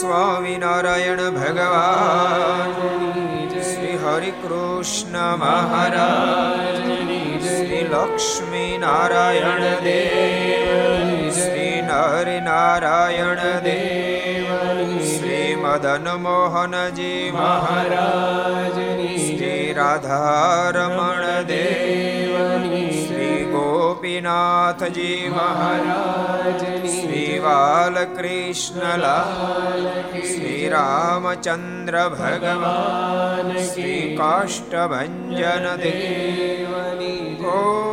સ્વામિનારાયણ ભગવાન શ્રી હરિકૃષ્ણ મહારાજ શ્રી લક્ષ્મી નારાયણ દેવ શ્રી નરનારાયણ દેવ શ્રી મદન મોહનજી મહારાજ શ્રી રાધારમણ દેવ શ્રીનાથજી મહારાજ શ્રી બાલકૃષ્ણલાલ શ્રી ભગવાન શ્રી કાષ્ટભન દેવની ગો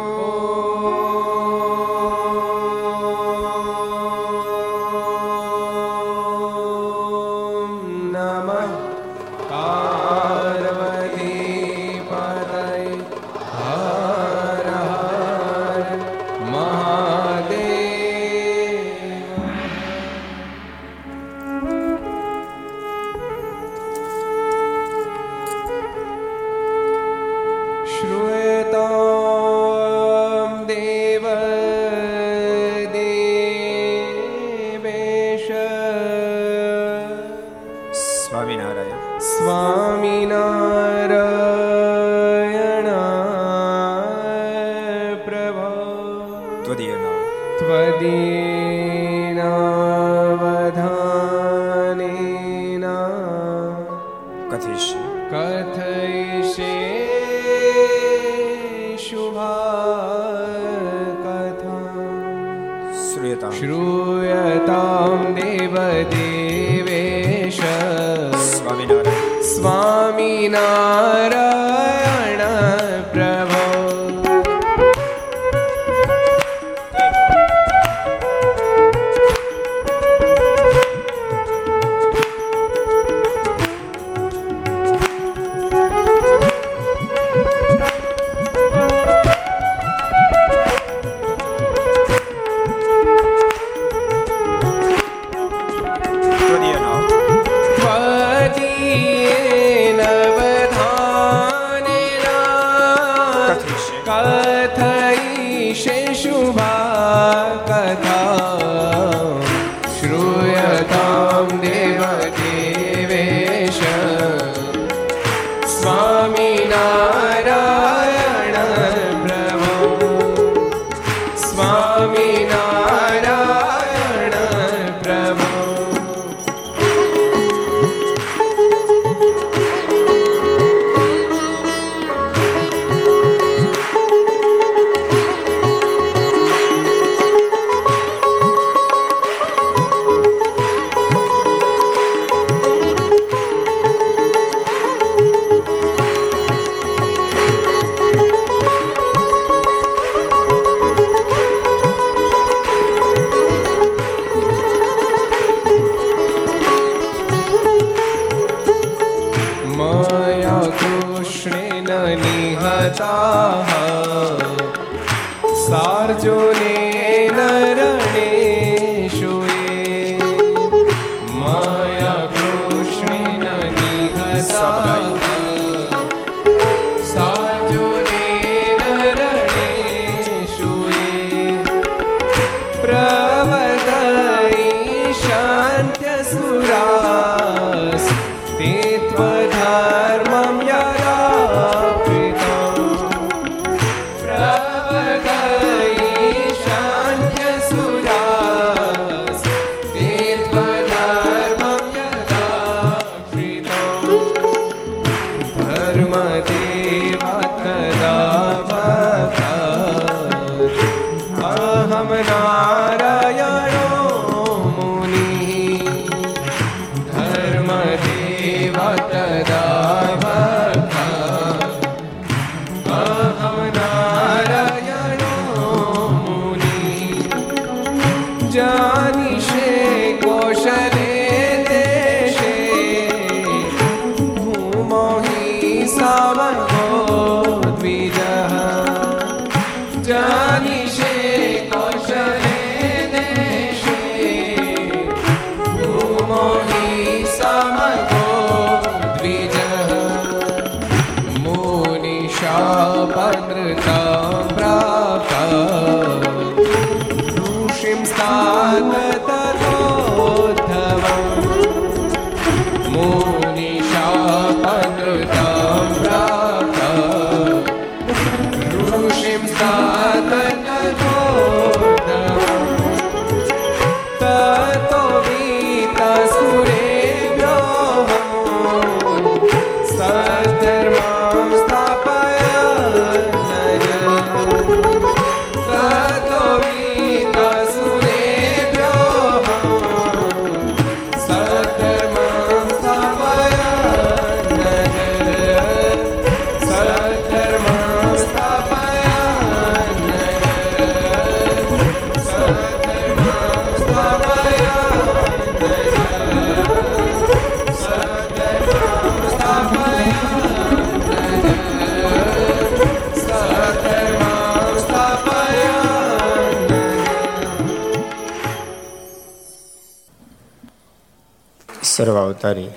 અવતારી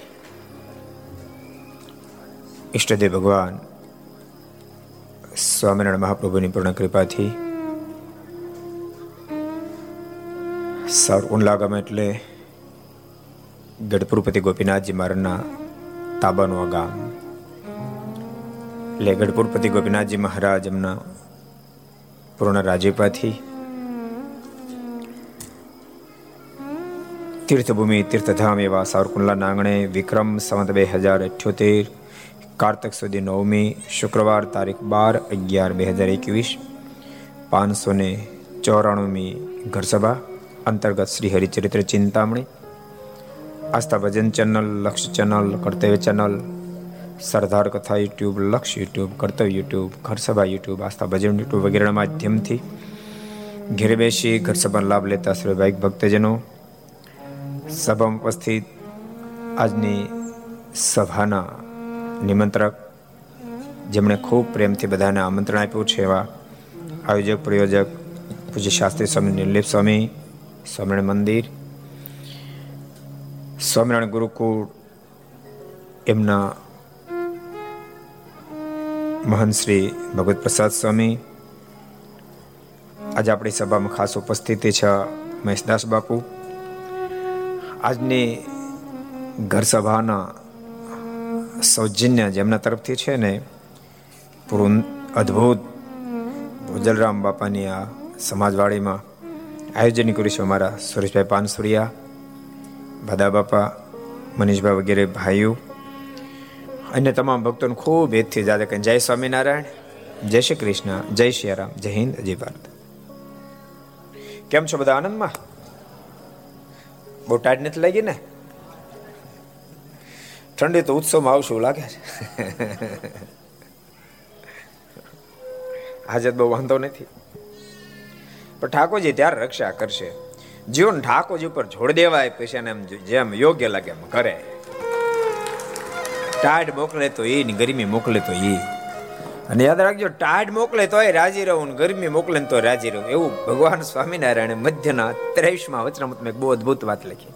ઈષ્ટદેવ ભગવાન, સ્વામિનારાયણ મહાપ્રભુની પૂર્ણ કૃપાથી સારકુંડલા ગામ એટલે ગઢપુરપતિ ગોપીનાથજી મહારાજના તાબાનું આ ગામ એટલે ગઢપુરપતિ ગોપીનાથજી મહારાજ એમના પૂર્ણ રાજ્યપાથી તીર્થભૂમિ તીર્થધામ એવા સાવરકુંડલાના આંગણે વિક્રમ સંવત બે હજાર અઠ્યોતેર, કારતક સુધી નવમી, શુક્રવાર તારીખ બાર અગિયાર બે હજાર એકવીસ, પાંચસો ને ચોરાણુંમી ઘરસભા, અંતર્ગત Shri Haricharitra Chintamani, Aastha Bhajan channel, Laksh channel, Kartavya channel, Sardar Katha YouTube, Laksh YouTube, Kartavya YouTube, Gharsabha YouTube, Aastha Bhajan YouTube વગેરેના માધ્યમથી ઘેર બેસી ઘરસભાનો લાભ લેતા શ્રી ભક્તજનો સભામાં ઉપસ્થિત આજની સભાના નિમંત્રક. જેમણે ખૂબ પ્રેમથી બધાને આમંત્રણ આપ્યું છે એવા આયોજક, પ્રયોજક, પૂજ્ય શાસ્ત્રી સ્વામી નિર્લેપ સ્વામી, સ્વામિનારાયણ મંદિર, સ્વામિનારાયણ ગુરુકુળ, એમના મહંત શ્રી ભગવત પ્રસાદ સ્વામી, આજે આપણી સભામાં ખાસ ઉપસ્થિતિ છે મહેશદાસ બાપુ. આજની ઘર સભાના સૌજન્ય જેમના તરફથી છે ને, પૂરું અદ્ભુત ભોજલરામ બાપાની આ સમાજવાડીમાં આયોજન કર્યું છે અમારા સુરેશભાઈ પાનસુરિયા, ભાદા બાપા, મનીષભાઈ વગેરે ભાઈઓ, અને તમામ ભક્તોને ખૂબ હેતથી જાદે કહે જય સ્વામિનારાયણ, જય શ્રી કૃષ્ણ, જય શ્રી રામ, જય હિન્દ, જય ભારત. કેમ છો બધા આનંદમાં? બહુ ટાઈટ નથી લાગી ને? ઠંડી તો ઉત્સવમાં આવશું એવું લાગે છે. હાજર બહુ વાંધો નથી. પણ ઠાકોરજી ત્યારે રક્ષા કરશે. જીવન ઠાકોરજી ઉપર છોડ દેવાય, પછી એમ જેમ યોગ્ય લાગે એમ કરે. ટાઢ મોકલે તો એ ગરમી મોકલે તો એ અને યાદ રાખજો, ટાઢ મોકલે તોય રાજી રહું ગરમી મોકલે તો રાજી રહું. એવું ભગવાન સ્વામિનારાયણે મધ્યના ત્રેવીસમાં વચનામૃતમાં એક બહુ અદભુત વાત લખી.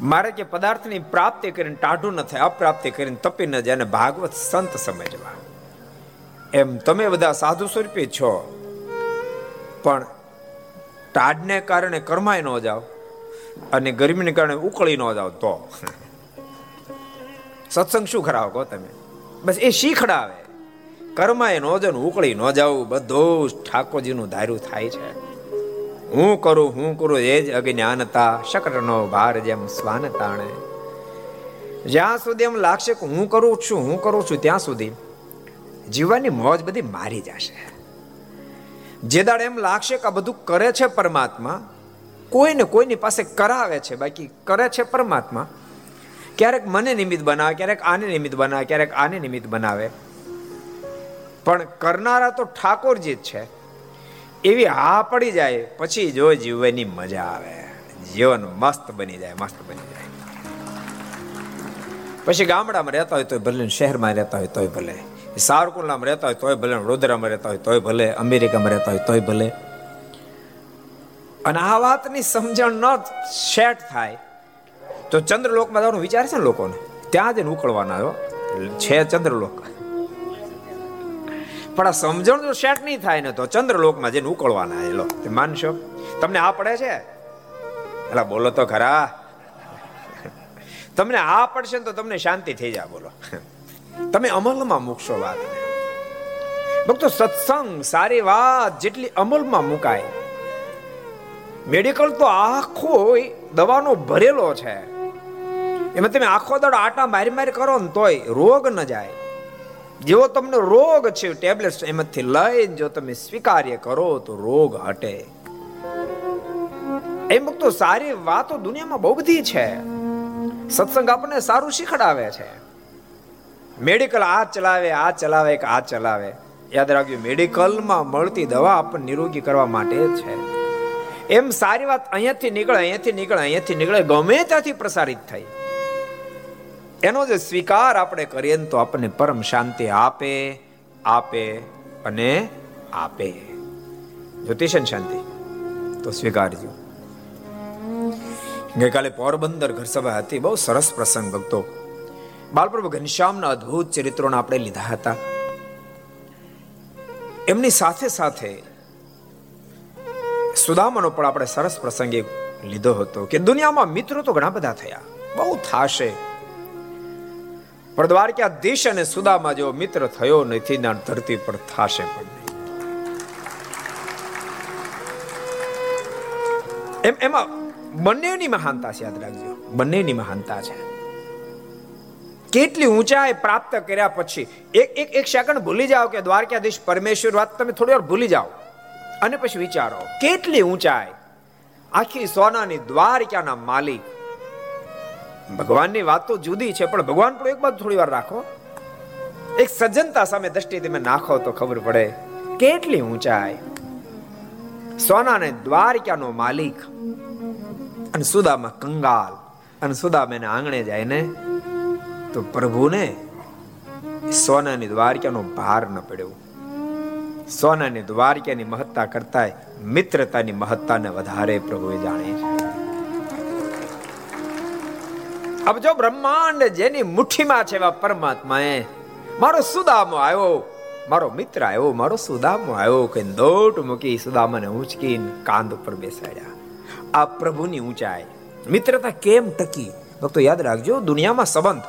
મારે કે પદાર્થની પ્રાપ્તિ કરીને ટાઢું ન થાય, અપ્રાપ્તિ કરીને તપી ન જાય અને ભાગવત સંત સમજવા. એમ તમે બધા સાધુ સ્વરૂપે છો, પણ ટાઢને કારણે કરમાય ન જાઓ અને ગરમીને કારણે ઉકળી ન જાઓ તો. સત્સંગ શું ખરાવ કહો તમે? બસ એ શીખડાવે. કર્માય નો જન, ઉકળી ન જાવું બધું ઠાકોરજીનું ધાર્યું થાય છે. હું કરું હું કરું, એ જ અજ્ઞાનતા, શકરનો ભાર જેમ સ્વાન તાણે. જ્યાં સુધી એમ લાગશે કે હું કરું છું, હું કરું છું, ત્યાં સુધી જીવવાની મોજ બધી મારી જશે. જે દાડે એમ લાગશે કે આ બધું કરે છે પરમાત્મા, કોઈને કોઈની પાસે કરાવે છે, બાકી કરે છે પરમાત્મા, ક્યારેક મને નિમિત્ત બનાવે, ક્યારેક આને નિમિત્ત બનાવે, ક્યારેક આને નિમિત્ત બનાવે. પણ કરનારા તો ઠાકોરજી જ છે. એવી હા પડી જાય, પછી જો જીવવાની મજા આવે. જીવન મસ્ત બની જાય, મસ્ત બની જાય. પછી ગામડામાં રહેતા હોય તોય ભલે, શહેરમાં રહેતા હોય તોય ભલે. સારકુલામાં રહેતા હોય તોય ભલે, વડોદરામાં રહેતા હોય તોય ભલે, અમેરિકામાં રહેતા હોય તોય ભલે. અને આ વાતની સમજણ ન સેટ થાય, તો ચંદ્રલોકમાં જવાનું વિચાર છે ને લોકોને? ત્યાં જ ઉકળવાના આવ્યો છે ચંદ્રલોક. પણ આ સમજણ જો સેટ નહીં થાય ને તો ચંદ્રલોકમાં જઈને ઉકળવાના એલો તે માનશો? તમને આ પડે છે? એટલે બોલો તો ખરા. તમને આ પડશે ને તો તમને શાંતિ થઈ જાય બોલો. તમે અમલમાં મૂકશો વાત. ભક્તો, સત્સંગ સારી વાત જેટલી અમલમાં મુકાય. મેડિકલ તો આખો દવાનો ભરેલો છે. એમાં તમે આખો દાડો આટા મારી મારી કરો ને તોય રોગ ન જાય. જેવો તમને રોગ છે ટેબ્લેટ એમાંથી લઈને જો તમે સ્વીકાર્ય કરો, તો રોગ હટે. એમ તો સારી વાતો દુનિયામાં બહુ બધી છે. સત્સંગ આપણને સારું શીખડાવે છે. મેડિકલ આ ચલાવે આ ચલાવે કે આ ચલાવે. યાદ રાખજો, મેડિકલમાં મળતી દવા આપણને નિરોગી કરવા માટે છે. એમ સારી વાત અહીંયાથી નીકળે અહીંયાથી નીકળે અહીંયાથી નીકળે, ગમે ત્યાંથી પ્રસારિત થઈ. એનો જે સ્વીકાર આપણે કરીએ તો આપણને પરમ શાંતિ આપે આપે અને આપે. જ્યોતિષન શાંતિ. તો સ્વીકારજો. ગઈકાલે પોરબંદર ઘર સભા હતી, બહુ સરસ પ્રસંગ ભક્તો. બાલપ્રભુ ઘનશ્યામના અદ્ભુત ચરિત્રોને આપણે લીધા હતા. એમની સાથે સાથે સુદામાનો પણ આપણે સરસ પ્રસંગે લીધો હતો કે દુનિયામાં મિત્રો તો ઘણા બધા થયા. બહુ થાશે. પણ દ્વારકાધીશ અને સુદામા જેવો મિત્ર થયો નથી, ના, ધરતી પર થાશે પણ એમ, એમાં બંનેની મહાનતા છે, યાદ રાખજો. બંનેની મહાનતા છે. કેટલી ઊંચાઈ પ્રાપ્ત કર્યા પછી, એક એક એક સેકન્ડ ભૂલી જાઓ કે દ્વારકાધીશ પરમેશ્વર વાત તમે થોડી વાર ભૂલી જાઓ. અને પછી વિચારો, કેટલી ઊંચાઈ આખી સોનાની દ્વારકાના માલિક ભગવાનની વાત તો જુદી છે, પણ ભગવાન પણ એક બાજુ થોડી વાર રાખો. એક સજ્જનતા સામે દ્રષ્ટિ તમે નાખો તો ખબર પડે કેટલી ઊંચાઈ. સોનાને દ્વારકાનો માલિક, અને સુદામાં કંગાલ, અને સુદામ એને આંગણે જાય ને, તો પ્રભુને સોનાની દ્વારકાનો ભાર ન પડ્યો. સોનાની દ્વારકાની મહત્તા કરતા મિત્રતાની મહત્તાને વધારે પ્રભુએ જાણે છે. अब જો બ્રહ્માંડ જેની મુઠ્ઠીમાં છે એવા પરમાત્માએ મારો સુદામો આવ્યો મારો મિત્ર આવ્યો મારો સુદામો આવ્યો કે દોટ મૂકી સુદામાને ઉંચકીને કાંદ ઉપર બેસાડ્યા આ પ્રભુની ઊંચાઈ મિત્રતા કેમ ટકી ભક્તો યાદ રાખજો દુનિયામાં સંબંધ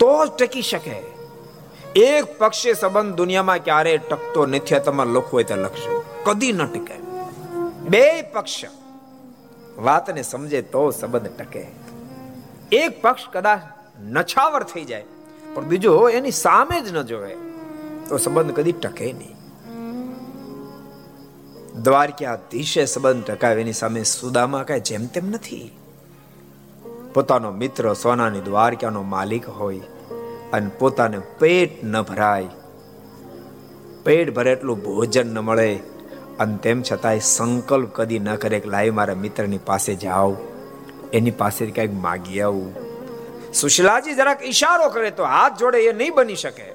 તો જ ટકી શકે એક પક્ષે સંબંધ દુનિયામાં ક્યારે ટકતો નથી તમારે લખવું હોય તો લખશો કદી ન ટકે બે પક્ષ વાતને સમજે તો સંબંધ ટકે એક પક્ષ કદાચ નછાવર થઈ જાય, પણ બીજો એની સામે જ ન જોવે, તો સંબંધ કદી ટકે નહીં. દ્વારકાધીશે સંબંધ ટકાવે, એની સામે સુદામા કઈ જેમ તેમ નથી. પોતાનો મિત્ર સોનાની દ્વારકાનો માલિક હોય અને પોતાને પેટ ન ભરાય. પેટ ભરે એટલું ભોજન ન મળે, અને તેમ છતાંય સંકલ્પ કદી ન કરે કે લાઈ મારા મિત્રની પાસે જાઓ એની પાસે કંઈક માગી આવું. સુશીલાજી જરાક ઈશારો કરે તો હાથ જોડે એ નહીં બની શકે.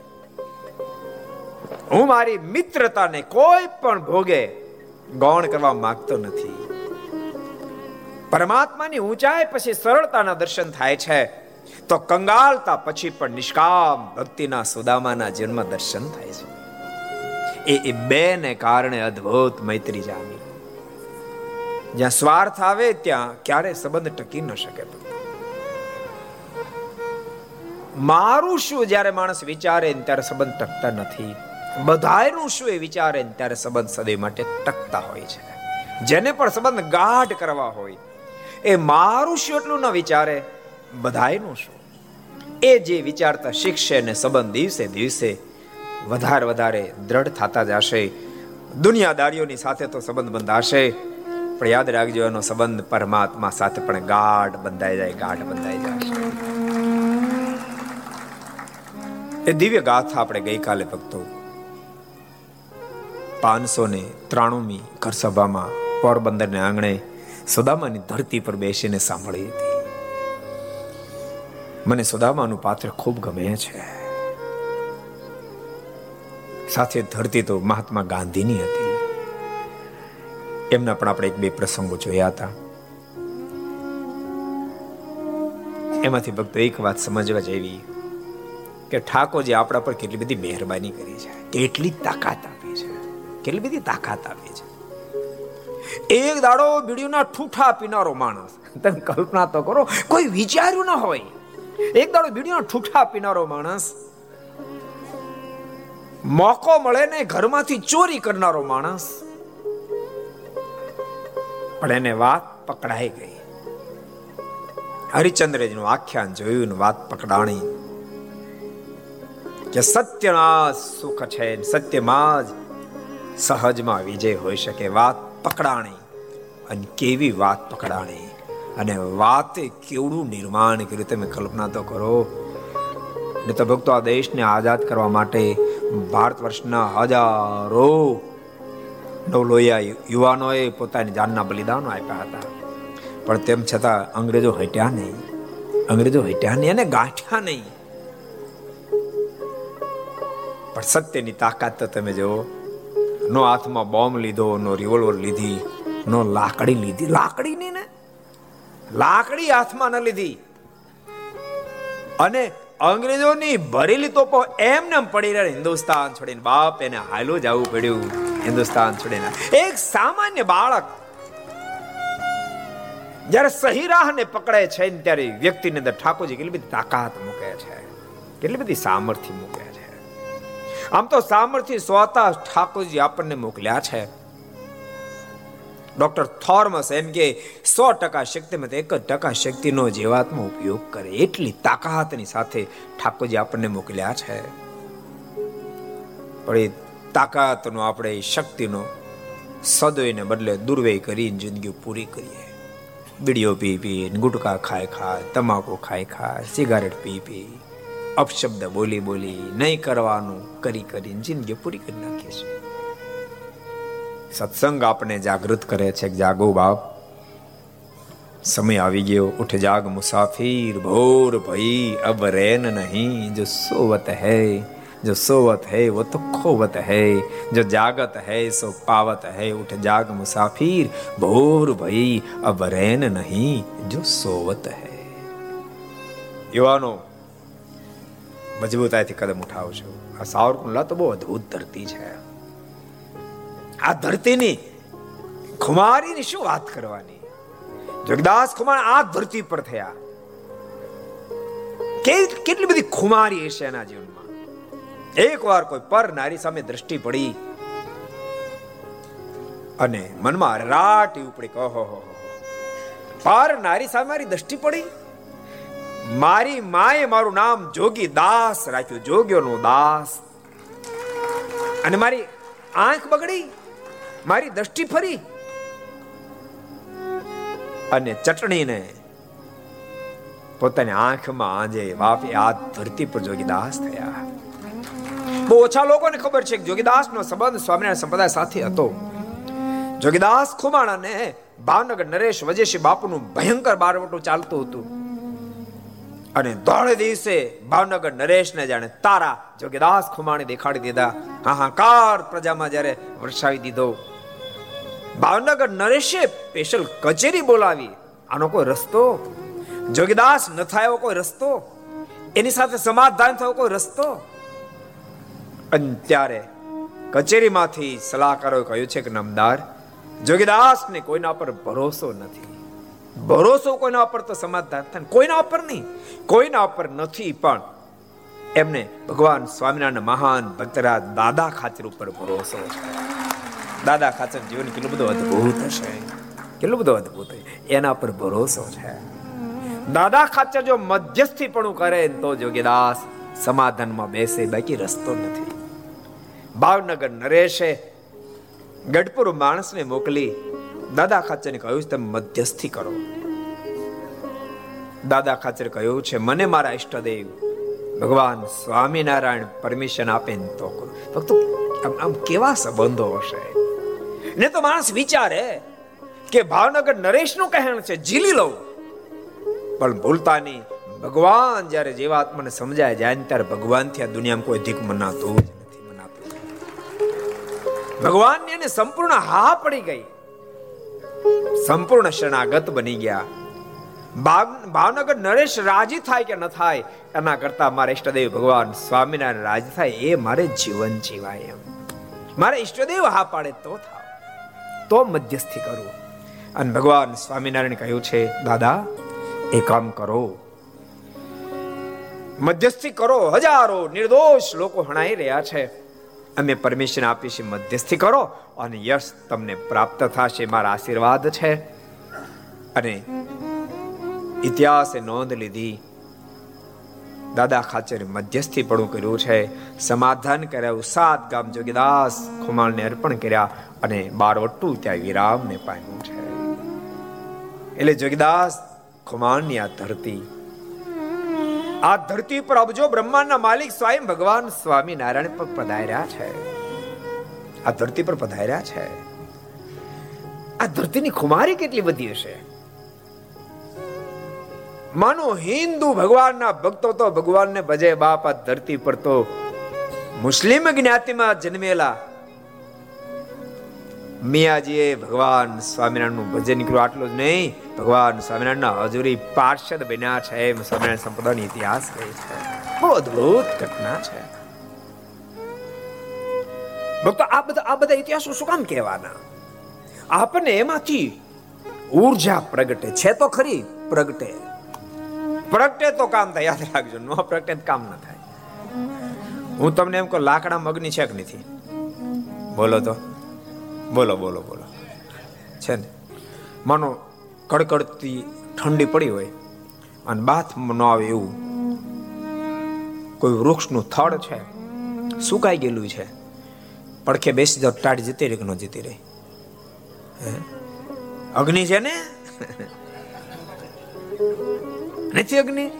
હું મારી મિત્રતાને કોઈ પણ ભોગે ગૌણ કરવા માંગતો નથી. પરમાત્માની ઊંચાઈ પછી સરળતાના દર્શન થાય છે. તો કંગાળતા પછી પણ નિષ્કામ ભક્તિના સુદામાના જન્મ દર્શન થાય છે. એ એ બે ને કારણે અદ્ભુત મૈત્રી જામી. જ્યાં સ્વાર્થ આવે, ત્યાં ક્યારે સંબંધ ટકી ન શકે. મારું શું જ્યારે માણસ વિચારે ત્યારે સંબંધ ટકતા નથી. બધાયનું શું એ વિચારે ત્યારે સંબંધ સદૈવ માટે ટકતા હોય છે. જેને પણ સંબંધ ગાઢ કરવા હોય, એ મારું શું એટલું ન વિચારે? બધાયનું શું? એ જે વિચારતા શીખશે ને સંબંધ દિવસે દિવસે વધારે વધારે દ્રઢ થતા જશે. દુનિયાદારીઓની સાથે તો સંબંધ બંધાશે. પણ યાદ રાખજો, એનો સંબંધ પરમાત્મા સાથે પણ ગાઢ બંધાઈ જાય, ગાઢ બંધાઈ જાય. એ દિવ્ય ગાથા આપણે ગઈકાલે ભક્તો પાંચસો ને ત્રાણુમી ઘર પોરબંદરને આંગણે સુદામાની ધરતી પર બેસીને સાંભળી હતી. મને સુદામાનું પાત્ર ખૂબ ગમે છે. સાથે ધરતી તો મહાત્મા ગાંધીની હતી. એમના પણ આપણે એક બે પ્રસંગો જોયા હતા. એમાંથી ભક્તો એક વાત સમજવા જેવી કે ઠાકોરજી આપણા પર કેટલી બધી મહેરબાની કરી છે. કેટલી તાકાત આપી છે. કેટલી બધી તાકાત આપી છે. એક દાડો બીડીના ઠૂઠા પીનારો માણસ. તમે કલ્પના તો કરો, કોઈ વિચાર્યું ન હોય. એક દાડો બીડીના ઠૂઠા પીનારો માણસ. મોકો મળે ને ઘરમાંથી ચોરી કરનારો માણસ. પણ એને વાત પકડાઈ ગઈ. હરિચંદ્રજીનું આખ્યાન જોયું ને વાત પકડાણી. કે સત્યના સુખ છે સત્યમાં જ સહજમાં વિજય હોઈ શકે વાત પકડાણી. અને કેવી વાત પકડાણી? અને વાતે કેવડું નિર્માણ કર્યું? તમે કલ્પના તો કરો. ને તો ભક્તો આ દેશને આઝાદ કરવા માટે ભારત વર્ષના હજારો નવલોયા યુવાનોએ પોતાની જાનના બલિદાનો આપ્યા હતા. પણ તેમ છતાં અંગ્રેજો હટ્યા નહીં. અંગ્રેજો હટ્યા નહીં અને ગાંઠ્યા નહીં. પણ સત્યની તાકાત તો તમે જુઓ. નો હાથમાં બોમ્બ લીધો, નો રિવોલ્વર લીધી, નો લાકડી લીધી. લાકડી ને? લાકડી હાથમાં ન લીધી. અને અંગ્રેજોની ભરેલી તોપો એમને પડી રહ્યા હિન્દુસ્તાન છોડીને બાપ એને હાલો જવું પડ્યું. હિન્દુસ્તાન છોડીને. એક સામાન્ય બાળક જ્યારે સહી રાહને પકડે છે ત્યારે વ્યક્તિની અંદર ઠાકોરજી કેટલી બધી તાકાત મૂકે છે. કેટલી બધી સામર્થ્ય મૂકે છે. આમ તો સામર્થ્ય સ્વતા ઠાકોરજી આપણને મોકલ્યા છે. ડોક્ટર થોર્મસ એમ કે સો ટકા શક્તિમાં એક જ ટકા શક્તિનો જીવાતમાં ઉપયોગ કરે. એટલી તાકાતની સાથે ઠાકોરજી આપણને મોકલ્યા છે. પણ એ તાકાતનો આપણે શક્તિનો સદોયને બદલે દુર્વ્યય કરીને જિંદગી પૂરી કરીએ. બીડીઓ પી પી, ગુટકા ખાય ખાય, તમાકુ ખાય ખાય, સિગારેટ પી પી, અપશબ્દ બોલી બોલી, નહીં કરવાનું, કરી કરીને જિંદગી પૂરી કરી નાખીએ છીએ. સત્સંગ આપને જાગૃત કરે છે. જાગો બાપ. સમય આવી ગયો. ઉઠ જાગ મુસાફીર. ભોર ભઈ. અબ રેન નહીં. જો સોવત હૈ, જો સોવત હૈ, વો તો ખોવત હૈ. જો જાગત હૈ, સો પાવત હૈ. ઉઠ જાગ મુસાફીર. ભોર ભઈ. અબ રેન નહીં. જો સોવત હૈ. યુવાનો, મજબૂતાઈથી કદમ ઉઠાવજો. આ સાવરકુંડલા તો બહુ અદ્ભુત ધરતી છે. આ ધરતીની ખુમારીની શું વાત કરવાની? જગદાસ ખુમાર આ ધરતી પર થયા. કેટલી બધી ખુમારી હશે એના જીવનમાં? એકવાર કોઈ પર નારી સામે દ્રષ્ટિ પડી અને મનમાં રાટી ઉપડી કહો, હો પર નારી સામે મારી દ્રષ્ટિ પડી? મારી માએ મારું નામ જોગી દાસ રાખ્યું જોગ્યોનો દાસ. અને મારી આંખ બગડી? મારી દ્રષ્ટિ ફરી અને ચટણીને પોતાની આંખમાં આંજે બાપે આ ધરતી પર જોગીદાસ થયા. બહુ ઓછા લોકોને ખબર છે કે જોગીદાસનો સંબંધ સ્વામિનારાયણ સંપ્રદાય સાથે હતો. જોગીદાસ ખુમાણાને ભાવનગર નરેશ વજેશી બાપુનું ભયંકર બારવટું ચાલતું હતું. અને દોઢ દિવસે ભાવનગર નરેશને જાણે તારા જોગીદાસ ખુમાણી દેખાડી દીધા. હાહાકાર પ્રજામાં જ્યારે વરસાવી દીધો. ભાવનગર નરેશે સ્પેશિયલ કચેરી બોલાવી. આનો કોઈ રસ્તો? જોગીદાસ, ન થાય કોઈ રસ્તો? એની સાથે સમાધાન થયો કોઈ રસ્તો? અને ત્યારે કચેરીમાંથી સલાહકારોએ કહ્યું છે કે, નામદાર, જોગીદાસને કોઈના પર ભરોસો નથી. ભરોસો કોઈના પર તો સમાધાન થાય કોઈના પર નહીં. કોઈના પર નથી, પણ એમને ભગવાન સ્વામિનારાયણ મહાન ભક્તરાજ દાદા ખાતર ઉપર ભરોસો છે. દાદા ખાચર જીવન કેટલું બધું અદ્ભુત હશે કેટલું બધું અદ્ભુત એના પર ભરોસો છે. દાદા ખાચર જો મધ્યસ્થી પણ કરે તો જોગીદાસ સમાધાનમાં બેસે, બાકી રસ્તો નથી. ભાવનગર નરેશે ગઢપુર માણસને મોકલી દાદા ખાચરને કહ્યું તમે મધ્યસ્થી કરો. દાદા ખાચર કહ્યું છે, મને મારા ઈષ્ટદેવ ભગવાન સ્વામિનારાયણ પરમિશન આપે ને તો કરો. ફક્ત આમ કેવા સંબંધો હશે? ને તો માણસ વિચારે કે ભાવનગર નરેશનું કહેણ છે જીલી લઉં. પણ ભૂલતા નહીં ભગવાન જયારે જીવાત્માને સમજાય, જાય ત્યારે ભગવાનથી આ દુનિયામાં કોઈ ધીક મનાતું જ ભગવાન એને સંપૂર્ણ હા પડી ગઈ. સંપૂર્ણ શરણાગત બની ગયા. ભાવનગર નરેશ રાજી થાય કે ન થાય, એના કરતા મારે ઈષ્ટદેવ ભગવાન સ્વામિનારાયણ રાજી થાય, એ મારે જીવન જીવાય એમ. મારે ઈષ્ટદેવ હા પાડે તો થાવ. તો મધ્યસ્થી કરું. અને ભગવાન સ્વામિનારાયણ કહ્યું છે, દાદા, એ કામ કરો. મધ્યસ્થી કરો, હજારો નિર્દોષ લોકો હણાઈ રહ્યા છે. અમે પરમિશન આપીશું મધ્યસ્થી કરો અને યશ તમને પ્રાપ્ત થશે, મારા આશીર્વાદ છે. અને ઇતિહાસે નોંધ લીધી દાદા ખાચર મધ્યસ્થી પણ કર્યું છે. સમાધાન કર્યા સાત ગામ જોગીદાસ ખુમાણને અર્પણ કર્યા અને બારવટુ ત્યાં વિરામને પામ્યું છે. એટલે જોગીદાસ ખુમાણની આ ધરતી આ ધરતી પર અબજો બ્રહ્માંડના માલિક સ્વયં ભગવાન સ્વામી નારાયણ પર પધાર્યા છે. આ ધરતી પર પધાર્યા છે. આ ધરતીની ખુમારી કેટલી બધી હશે? માનો હિન્દુ ભગવાનના ભક્તો તો ભગવાનને ભજે બાપ, આ ધરતી પર તો મુસ્લિમ જ્ઞાતિમાં જન્મેલા. મિયાજીએ ભગવાન સ્વામિનારાયણનું ભજન કર્યું. આટલું જ નહીં, ભગવાન સ્વામિનારાયણના હજુરી પાર્ષદ બન્યા છે, એમ સ્વામિનારાયણ સંપ્રદાયનો ઇતિહાસ કહે છે. બહુ અદભુત ઘટના છે. ભક્તો, આ બધા આ બધા ઇતિહાસો શું કામ કહેવાના? આપણને એમાંથી ઊર્જા પ્રગટે છે તો ખરી, પ્રગટે. પ્રગટે તો કામ થાય, યાદ રાખજો, ન પ્રગટે કામ ન થાય. હું તમને એમ કહું લાકડામાં અગ્નિ છે કે નથી. બોલો તો. બોલો બોલો બોલો. છે ને? માનો કડકડતી ઠંડી પડી હોય અને બાથ ન આવે એવું. કોઈ વૃક્ષનું થડ છે, સુકાઈ ગયેલું છે. પડખે બેસી જાવ ટાઢ જતી રહી કે ન જતી રહી? અગ્નિ છે ને? નથી અગ્નિ?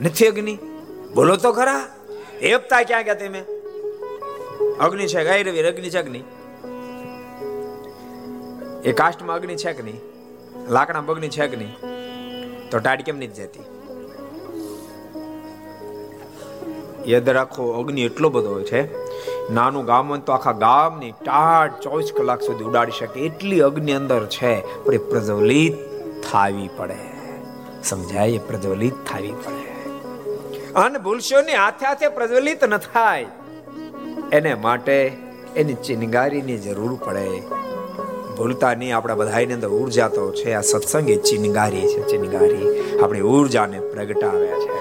નથી અગ્નિ? બોલો તો ખરા. હેપતા ક્યાં ગયા તમે? અગ્નિ છે ગાય અગ્નિ છે અગ્નિ. એ કાસ્ટમાં અગ્નિ છે કે નહીં લાકડા અગ્નિ છે કે નહીં તો ટાઢ કેમ નથી જતી? યાદ રાખો, અગ્નિ એટલો બધો છે, નાનું ગામ તો આખા ગામની ટાટ ચોવીસ કલાક સુધી ઉડાડી શકે. એટલી અગ્નિ અંદર છે, પણ પ્રજ્વલિત થાવી પડે. સમજાય, એ પ્રજ્વલિત થવી પડે. અને ભૂલશો ને હાથે હાથે પ્રજ્વલિત ન થાય. એને માટે એની ચિનગારીની જરૂર પડે. ભૂલતા નહીં આપણા બધાની અંદર ઊર્જા તો છે, આ સત્સંગ એ ચિનગારી છે, ચિનગારી આપણી ઉર્જાને પ્રગટાવે છે.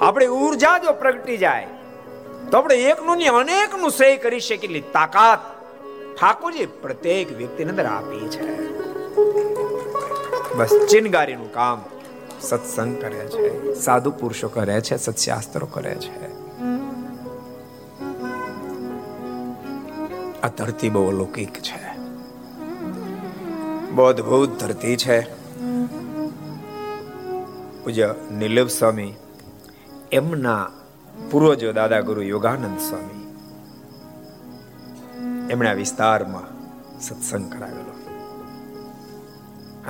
આપણી ઊર્જા જો પ્રગટી જાય, તો આપણે એકનું ને અનેકનું શ્રેય કરી શકીએ એટલી તાકાત ઠાકોરજી પ્રત્યેક વ્યક્તિની અંદર આપી છે. બસ ચિનગારીનું કામ. સત્સંગ કરે છે. સાધુ પુરુષો કરે છે, સત્શાસ્ત્રો કરે છે. આ ધરતી બહુ અલૌકિક છે. બહુ અદભુત ધરતી છે. પૂજ્ય નિલભ સ્વામી, એમના પૂર્વજો દાદા ગુરુ યોગાનંદ સ્વામી, એમણે આ વિસ્તારમાં સત્સંગ કરાવેલો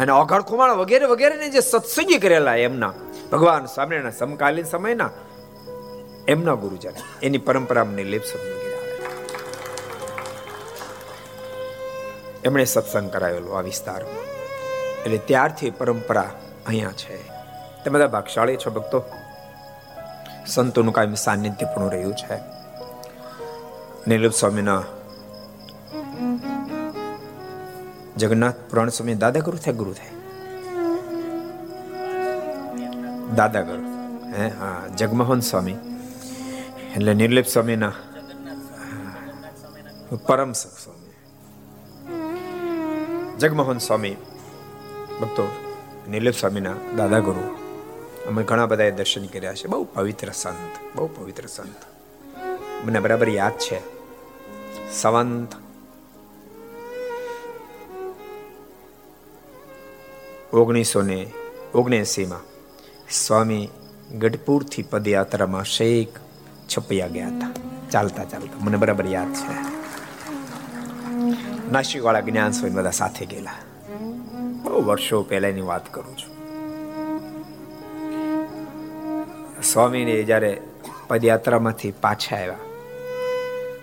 અને ઓઘડ ખુમાણ વગેરે વગેરે જે સત્સંગી કરેલા એમના, ભગવાન સ્વામિનારાયણ સમકાલીન સમયના, એમના ગુરુજન, એની પરંપરા નિર્લેપ સ્વામી એમણે સત્સંગ કરાવેલો આ વિસ્તારમાં. એટલે ત્યારથી પરંપરા અહીંયા છે. તે બધા ભાગશાળી છો ભક્તો? સંતોનું કાયમ સાનિધ્ય પણ રહ્યું છે. નીલપ સ્વામીના જગન્નાથ પુરાણ સ્વામી દાદા ગુરુ થાય ગુરુ થાય. દાદા ગુરુ હે, હા, જગમોહન સ્વામી. એટલે નિર્લેપ સ્વામીના પરમ સ્વામી. જગમોહન સ્વામી, ભક્તો, નિર્લેપ સ્વામીના દાદા ગુરુ અમે ઘણા બધાએ દર્શન કર્યા છે. બહુ પવિત્ર સંત, બહુ પવિત્ર સંત. મને બરાબર યાદ છે. સંવંત ઓગણીસો ને ઓગણએસીમાં સ્વામી ગઢપુરથી પદયાત્રામાં શેખ છપૈયા ગયા હતા. ચાલતા ચાલતા. મને બરાબર યાદ છે. નાશિકવાળા જ્ઞાન સ્વામી બધા સાથે ગયેલા. બહુ વર્ષો પહેલાની વાત કરું છું. સ્વામીને જ્યારે પદયાત્રામાંથી પાછા આવ્યા,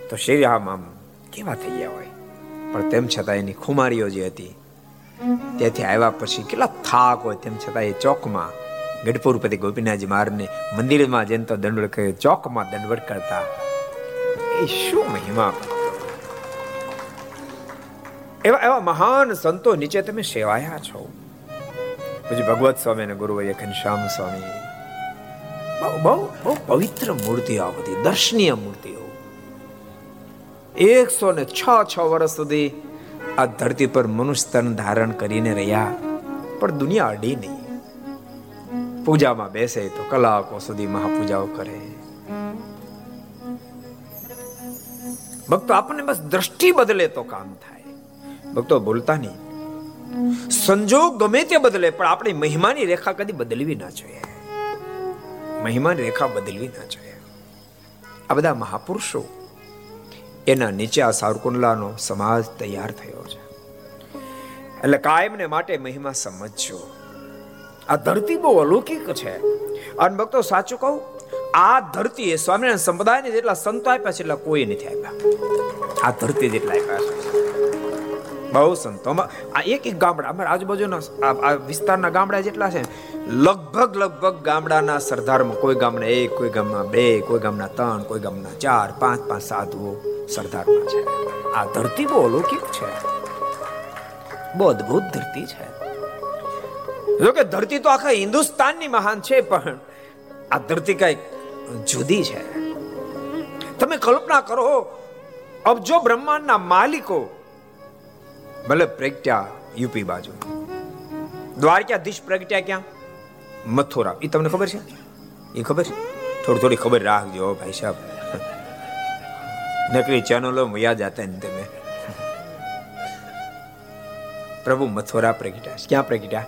તો શ્રી રામ આમ કેવા થઈ ગયા હોય? પણ તેમ છતાં એની ખુમારીઓ જે હતી ત્યાંથી આવ્યા પછી કેટલા થાક તેમ છતાં એ ચોકમાં ગઢપુરપતિ ગોપીનાથજી મહારાજને મંદિરમાં જઈને તો દંડવડ કરે ચોકમાં દંડવડ કરતા એ શું મહિમા? એવા એવા મહાન સંતો નીચે તમે સેવાયા છો. પછી ભગવત સ્વામી અને ગુરુ ઘનશ્યામ સ્વામી. બહુ બહુ બહુ પવિત્ર મૂર્તિઓ આ બધી, દર્શનીય મૂર્તિઓ. એકસો ને છ છ વર્ષ સુધી આ ધરતી પર મનુષ્ય તન ધારણ કરીને રહ્યા, પણ દુનિયા અડી નહીં. પૂજામાં બેસે તો કલાકો સુધી મહાપૂજાઓ કરે. ભક્તો આપણને બસ દ્રષ્ટિ બદલે તો કામ થાય. ભક્તો બોલતા નહીં. સંજોગ ગમે તે બદલે, પણ આપણી મહિમાની રેખા કદી બદલવી ના જોઈએ. મહિમાની રેખા બદલવી ના જોઈએ. આ બધા મહાપુરુષો એના નીચે આ સારકુંડલાનો સમાજ તૈયાર થયો છે. એટલે કાયમને માટે મહિમા સમજજો. આ ધરતી બહુ અલૌકિક છે. અને ભક્તો, સાચું કહું, આ ધરતી એ સ્વામિનારાયણ સંપ્રદાયને જેટલા સંતો આપ્યા છે એટલા કોઈ નથી આપ્યા. આ ધરતી જેટલા આપ્યા છે. બહુ સંતોમાં આ એક એક ગામડા અમારા આજુબાજુના આ વિસ્તારના ગામડા જેટલા છે, લગભગ લગભગ ગામડાના સરદારમાં કોઈ ગામના એક, કોઈ ગામમાં બે, કોઈ ગામના ત્રણ, કોઈ ગામના ચાર, પાંચ પાંચ સાધુઓ સરદારમાં છે. આ ધરતી બહુ અલૌકિક છે. બહુ અદભુત ધરતી છે. જો કે ધરતી તો આખા હિન્દુસ્તાનની મહાન છે, પણ આ ધરતી કંઈક જુદી છે. તમે કલ્પના કરો અબજો બ્રહ્માંડના માલિકો ભલે પ્રગટ્યા યુપી બાજુ. દ્વારકાધીશ પ્રગટ્યા ક્યાં? મથુરા. એ તમને ખબર છે? એ ખબર? છે થોડી થોડી ખબર રાખજો ભાઈ સાહેબ. નકરી ચેનલો યાદ હતા ને તમે. પ્રભુ મથુરા પ્રગટ્યા. ક્યાં પ્રગટ્યા?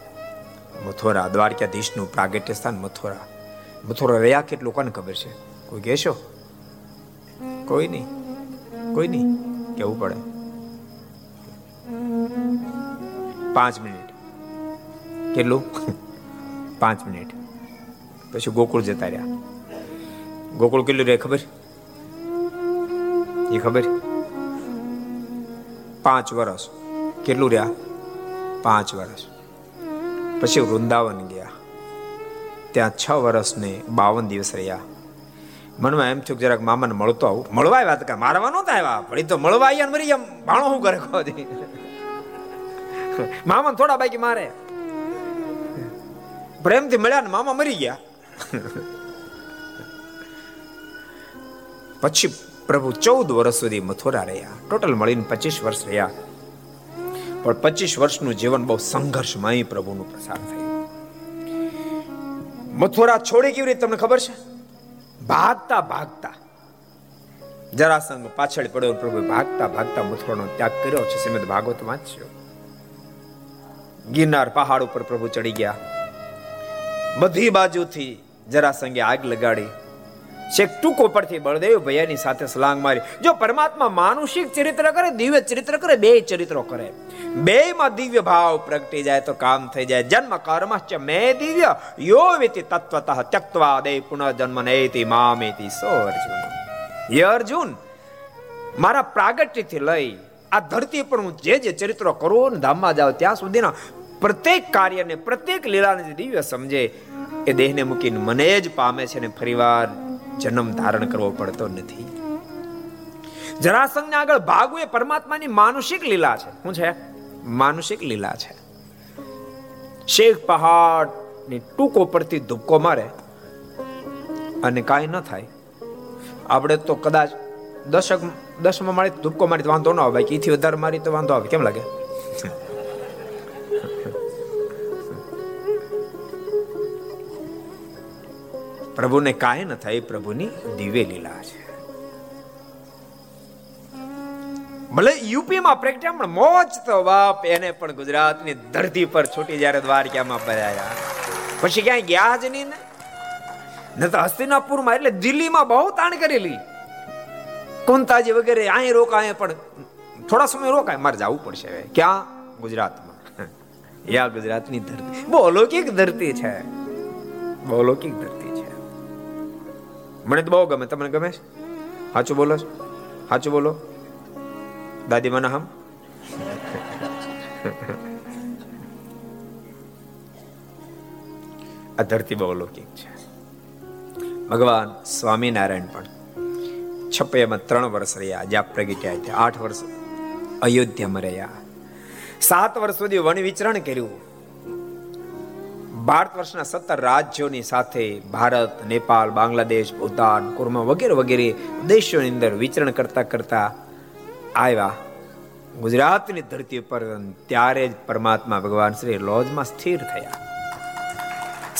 મથુરા. દ્વારકાધીશનું પ્રાગટ્ય સ્થાન મથુરા. મથુરા રહ્યા કેટલું? કોને ખબર છે? કોઈ કહેશો? કોઈ નહીં. કોઈ નહીં. કેવું પડે? પાંચ મિનિટ. કેટલું? પાંચ મિનિટ. પછી ગોકુળ જતા રહ્યા. ગોકુળ કેટલું રહે ખબર? એ ખબર? પાંચ વર્ષ કેટલું રહ્યા? પાંચ વર્ષ પછી વૃંદાવન ગયા. ત્યાં છ વર્ષ ને બાવન દિવસ રહ્યા. મનમાં એમ થયું જરાક મામાને મળતો આવું. મળવા આવ્યા હતા મારવા નહોતા આવ્યા. પણ તો મળવા આવ્યા મરી એમ. ભાણો શું કરે મામા થોડા બાકી મારે. પ્રેમથી મળ્યા ને મામા મરી ગયા. પછી પ્રભુ ચૌદ વર્ષ સુધી મથુરા રહ્યા. ટોટલ મળીને પચીસ વર્ષ રહ્યા. પણ પચીસ વર્ષનું જીવન બહુ સંઘર્ષમય પ્રભુનું પ્રસાર થયું. મથુરા છોડી કેવી રીતે તમને ખબર છે? ભાગતા ભાગતા. જરાસંઘ પાછળ પડ્યો પ્રભુ ભાગતા ભાગતા મથુરાનો ત્યાગ કર્યો છે. શ્રીમદ ભાગવત વાંચ્યો ગિરનાર પહાડ ઉપર પ્રભુ ચડી ગયા. બધી બાજુથી જરાસંગે આગ લગાડી. છેક ટૂંકો પરથી બળદેવ ભૈયાની સાથે સલાંગ મારી. જો પરમાત્મા માનુષિક ચરિત્ર કરે, દિવ્ય ચરિત્ર કરે, બે ચરિત્રો કરે. બે માં દિવ્ય ભાવ પ્રગટી જાય તો કામ થઈ જાય. જન્મ કર્મશ્ચ મે દિવ્ય, યો વિતિ તત્વતઃ ત્યક્તવા દે પુનઃ જન્મ નેતિ મામેતિ સો અર્જુન. હે અર્જુન, મારા પ્રાગટ્યથી લઈ આ ધરતી પર હું જે જે ચરિત્રો કરું ને ધામમાં જાઉં ત્યાં સુધીના પ્રત્યેક કાર્યને, પ્રત્યેક લીલાને જે દિવ્ય સમજે, એ દેહને મૂકીને મને જ પામે છે ને ફરીવાર જન્મ ધારણ કરવો પડતો નથી. જરાસંઘને આગળ ભાગવું એ પરમાત્માની માનુષિક લીલા છે. શું છે? માનુષિક લીલા છે. શેખ પહાડની ટૂંકો પરથી ધુક્કો મારે અને કાંઈ ન થાય. આપણે તો કદાચ દશક દસમાં મારી ધુક્કો મારી તો વાંધો ન આવે, બાકી એથી વધારે મારી તો વાંધો આવે. કેમ લાગે? પ્રભુને કાંઈ ન થાય પ્રભુની દિવ્ય લીલા છે. ભલે યુપીમાં પ્રેક્ટિસ મોજ તો બાપ, એને પણ ગુજરાતની ધરતી પર છૂટી જ્યારે દ્વારકામાં પધાર્યા પછી ક્યાંય ગયા જ નહીં ને? ન તો હસ્તિનાપુરમાં, એટલે દિલ્હીમાં બહુ તાણ કરેલી. કુંતાજી વગેરે અહીં રોકાય, પણ થોડા સમય રોકાય. મારે જવું પડશે હવે. ક્યાં? ગુજરાતમાં. યા ગુજરાતની ધરતી. બહુ અલૌકિક ધરતી છે. બહુ અલૌકિક ધરતી છે. મને તો બહુ ગમે. તમને ગમે છે? સાચું બોલો સાચું બોલો? દાદી, મને હમ? આ ધરતી બહુ અલૌકિક છે. ભગવાન સ્વામિનારાયણ પણ છપૈયામાં ત્રણ વર્ષ રહ્યા જ્યાં પ્રગટ્યા છે આઠ વર્ષ અયોધ્યામાં રહ્યા. સાત વર્ષ સુધી વન વિચરણ કર્યું. ભારત વર્ષના સત્તર રાજ્યોની સાથે ભારત, નેપાળ, બાંગ્લાદેશ, ભૂતાન, કુર્મા વગેરે વગેરે દેશોની અંદર વિચરણ કરતા કરતા આવ્યા. ગુજરાતની ધરતી પર ત્યારે જ પરમાત્મા ભગવાન શ્રી લોજમાં સ્થિર થયા.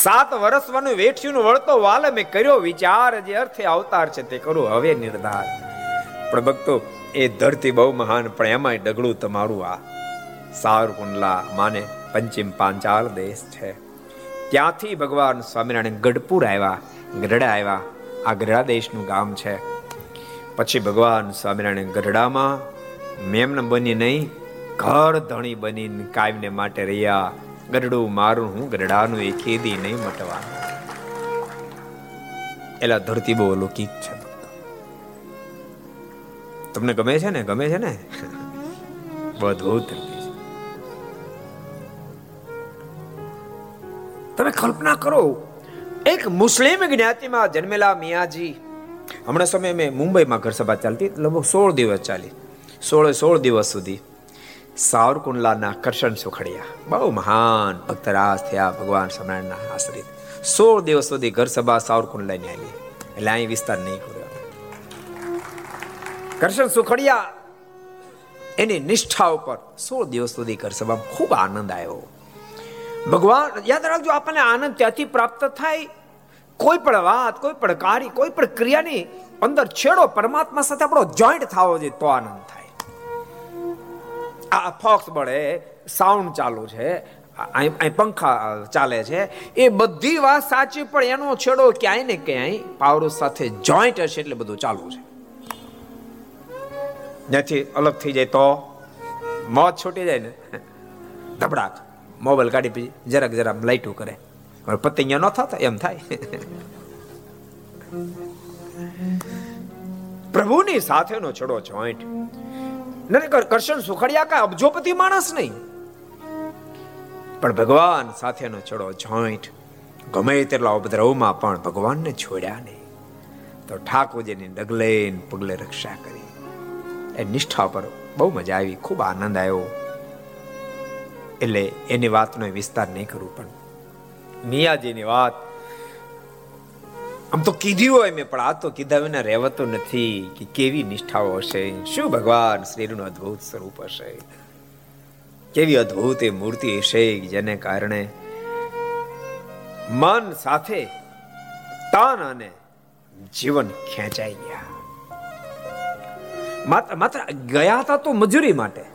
સાત વર્ષવાનું વેઠ્યું વળતો વાલ મેં કર્યો. વિચાર જે અર્થે અવતાર છે તે કરું. હવે નિર્ધાર. પણ ભક્તો, એ ધરતી બહુ મહાન, પણ એમાંય ડગડું તમારું આ. સારકુંડલા માને પંચિમ પાંચાલ દેશ છે. ત્યાંથી ભગવાન સ્વામિનારાયણ ગઢપુર આવ્યા, ગઢડા આવ્યા. આ ગઢડા દેશનું ગામ છે. પછી ભગવાન સ્વામિનારાયણ ગઢડામાં, મેમને બની નહીં, ઘર ધણી બનીને કાયમને માટે રહ્યા. ગરડું મારું હું ગરડાનું એ ખેદી નહીં મટવા એલા ધરતી બહુ અલૌકિક છે. તમને ગમે છે ને? ગમે છે ને? બધું તમે કલ્પના કરો, એક મુસ્લિમ જ્ઞાતિમાં જન્મેલા મિયાજી, હમણાં સમય મેં મુંબઈમાં ઘર સભા ચાલતી, લગભગ સોળ દિવસ ચાલી. સોળે સોળ દિવસ સુધી સાવરકુંડલાના કરશન સુખડિયા. બહુ મહાન ભક્તરાજ થયા ભગવાન સ્વામિનારાયણના આશ્રિત. સોળ દિવસ સુધી ઘર સભા સાવરકુંડલાની આવી એટલે અહીં વિસ્તાર નહીં કર્યો કરશન સુખડિયા એની નિષ્ઠા ઉપર સોળ દિવસ સુધી ઘર સભામાં ખૂબ આનંદ આવ્યો. ભગવાન, યાદ રાખજો, આપણને આનંદ ત્યાંથી પ્રાપ્ત થાય. કોઈ પણ વાત, કોઈ પણ કાર્ય, કોઈ પણ ક્રિયાની અંદર છેડો પરમાત્મા સાથે આપણો જોઈન્ટ થવો જોઈએ તો આનંદ થાય. આ ફોક્સ બળે સાઉન્ડ ચાલુ છે. અહીં પંખા ચાલે છે. એ બધી વાત સાચી, પણ એનો છેડો ક્યાંય ને ક્યાંય પાવરો સાથે જોઈન્ટ હશે એટલે બધું ચાલુ છે. જ્યાંથી અલગ થઈ જાય તો મોત છૂટી જાય ને. ધબડાક. મોબાઈલ કાઢી પછી જરાક જરા લાઈટું કરે. પતંગિયા ન થતા, એમ થાય. પ્રભુની સાથેનો છેડો જોઈન્ટ નરેકર કરશન સુખડિયા કા અબજોપતિ માણસ નહીં. પણ ભગવાન સાથેનો ચડો જોઈન્ટ ગમે તેટલા ઉપદ્રવમાં પણ ભગવાનને છોડ્યા નહીં. તો ઠાકોરજીની ડગલે પગલે રક્ષા કરી. એ નિષ્ઠા પર બહુ મજા આવી, ખૂબ આનંદ આવ્યો. એટલે એની વાતનો વિસ્તાર નહીં કરું પણ મિયાજીની વાત આમ તો કીધું હોય મેં, પણ આ તો કીધા વિના રહેવાતો નથી કે કેવી નિષ્ઠાઓ હશે. શું ભગવાન શ્રીનું અદ્ભુત સ્વરૂપ હશે? કેવી અદ્ભુત એ મૂર્તિ હશે જેને કારણે મન સાથે તન અને જીવન ખેંચાઈ ગયા. માત્ર માત્ર ગયા હતા તો મજૂરી માટે.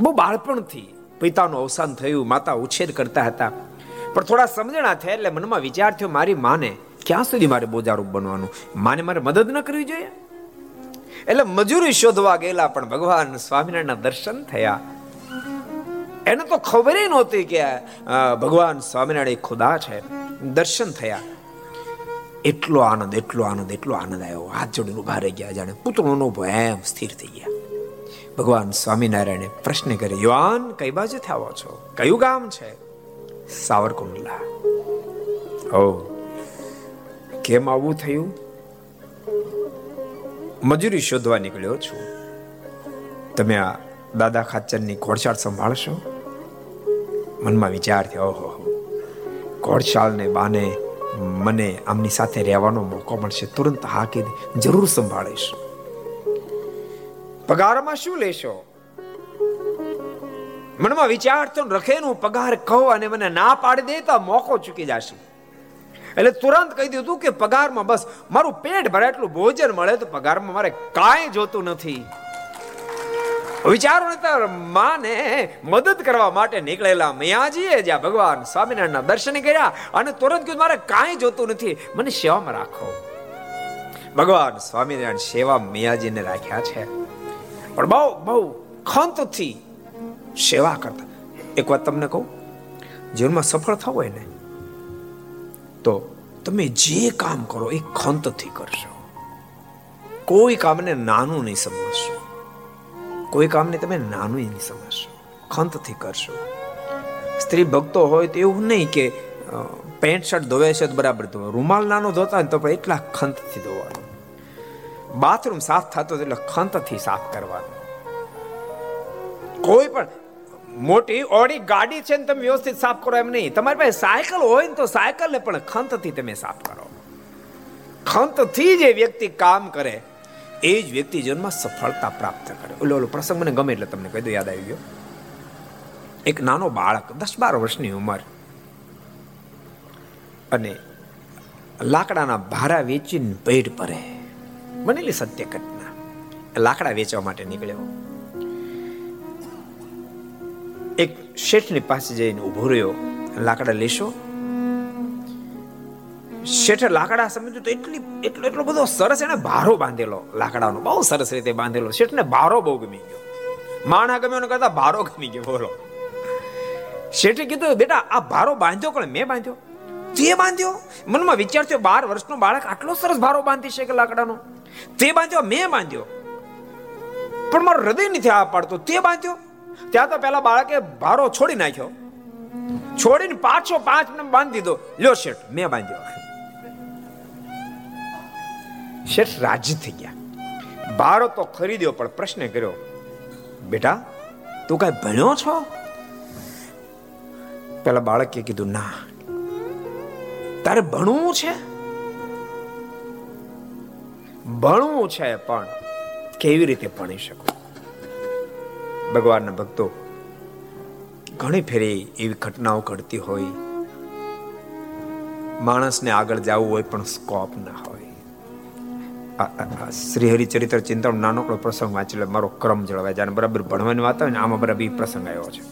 બહુ બાળપણથી પિતાનું અવસાન થયું, માતા ઉછેર કરતા હતા. પણ થોડા સમજણા થયા એટલે મનમાં વિચાર થયો, મારી માને ક્યાં સુધી મારે બોજારૂપ બનવાનું? માને મારે મદદ ન કરવી જોઈએ? એટલે મજૂરી શોધવા ગયેલા પણ ભગવાન સ્વામિનારાયણના દર્શન થયા. એને તો ખબર નહોતી કે ભગવાન સ્વામિનારાયણ ખુદા છે. દર્શન થયા. એટલો આનંદ એટલો આનંદ એટલો આનંદ આવ્યો. હાથ જોડીને ઊભા રહી ગયા. જાણે પુત્રનો એમ સ્થિર થઈ ગયા. ભગવાન સ્વામિનારાયણે પ્રશ્ન કર્યો, યુવાન, કઈ બાજુ આવો છો? કયું ગામ છે? સાવરકુંડલા. ઓ કેમ આવું થયું? મજૂરી શોધવા નીકળ્યો છું. તમે આ દાદા ખાચરની ઘોડશાળ સંભાળશો? મનમાં વિચાર થયો, ઓહો ઘોડશાળને બાને મને આમની સાથે રહેવાનો મોકો મળશે. તુરંત હા કે જરૂર સંભાળીશ. પગારમાં શું લેશો? મનમાં વિચાર તો રખેનું પગાર કહો અને મને ના પાડી દે તો મોકો ચૂકી જશે. એટલે તુરંત કહી દીધું કે પગારમાં બસ, મારું પેટ ભરાય એટલું ભોજન મળે તો પગારમાં મારે કાંઈ જોતું નથી. વિચારો માને મદદ કરવા માટે નીકળેલા મૈયાજીએ જ્યાં ભગવાન સ્વામિનારાયણના દર્શન કર્યા અને તુરંત કીધું મારે કાંઈ જોતું નથી, મને સેવામાં રાખો. ભગવાન સ્વામિનારાયણ સેવા મૈયાજીને રાખ્યા છે. પણ બહુ બહુ ખંતથી સેવા કરતા. એક વાત તમને કહું, જીવનમાં સફળ થવું હોય ને તો તમે જે કામ કરો એ ખંતથી કરશો. કોઈ કામને નાનું નહીં સમજશો. કોઈ કામને તમે નાનું નહીં સમજશો. ખંતથી કરશો. સ્ત્રી ભક્તો હોય તો એવું નહીં કે પેન્ટ શર્ટ ધોવે છે તો બરાબર ધોવે. રૂમાલ નાનો ધોતા ને તો પણ એટલા ખંતથી ધોવાનો. બાથરૂમ સાફ થતો એટલે ખંતથી સાફ કરવાનો. કોઈ પણ મોટી ઓડી ગાડી છે ને તમે વ્યવસ્થિત સાફ કરો એમ નહીં. તમારી પાસે સાયકલ હોય ને તો સાયકલને પણ ખંતથી તમે સાફ કરો. ખંતથી જે વ્યક્તિ કામ કરે, એ જ વ્યક્તિ જીવનમાં સફળતા પ્રાપ્ત કરે. ઓલો ઓલો પ્રસંગ મને ગમે એટલે તમને કહી દો યાદ આવી ગયો. એક નાનો બાળક, દસ બાર વર્ષની ઉંમર, અને લાકડાના ભારા વેચીને પેટ ભરે. બનેલી સત્ય ઘટના લાકડા વેચવા માટે નીકળ્યો. એક શેઠની પાસે જઈને ઊભો રહ્યો. લાકડા લેશો? શેઠે લાકડા સમજ્યું તો એટલી એટલો એટલો બધો સરસ એને ભારો બાંધેલો લાકડાનો. બહુ સરસ રીતે બાંધેલો. શેઠને ભારો બહુ ગમી ગયો. માણા ગમ્યો કરતા ભારો ગમી ગયો. બોલો. શેઠે કીધું, બેટા, આ ભારો બાંધ્યો કોણ? મેં બાંધ્યો. તે બાંધ્યો? મનમાં વિચાર બાર વર્ષનો બાળક આટલો સરસ ભારો બાંધી શકે લાકડાનો? તે બાંધ્યો, મેં બાંધ્યો. પણ મારું હૃદય નથી આ પાડતો. તે બાંધ્યો? ત્યાં તો પેલા બાળકે ભારો છોડી નાખ્યો. છોડીને પાછો પાંચ મિનિટ બાંધી દીધો. લ્યો શેઠ, મેં બાંધ્યો શેઠ, રાજી થઈ ગયા. ભારો તો ખરીદ્યો, પણ પ્રશ્ન કર્યો, બેટા, તું કઈ ભણ્યો છો? પેલા બાળકે કીધું, ના. તારે ભણવું છે? ભણવું છે, પણ કેવી રીતે ભણી શકો? ભગવાનના ભક્તો. ઘણી ફેરી એવી ઘટનાઓ ઘડતી હોય. માણસને આગળ જવું હોય પણ સ્કોપ ના હોય. શ્રી હરિચરિત્ર ચિંતન નાનકડો પ્રસંગ વાંચેલો. મારો ક્રમ જળવાય જાણે બરાબર ભણવાની વાત હોય ને આમાં બરાબર પ્રસંગ આવ્યો છે.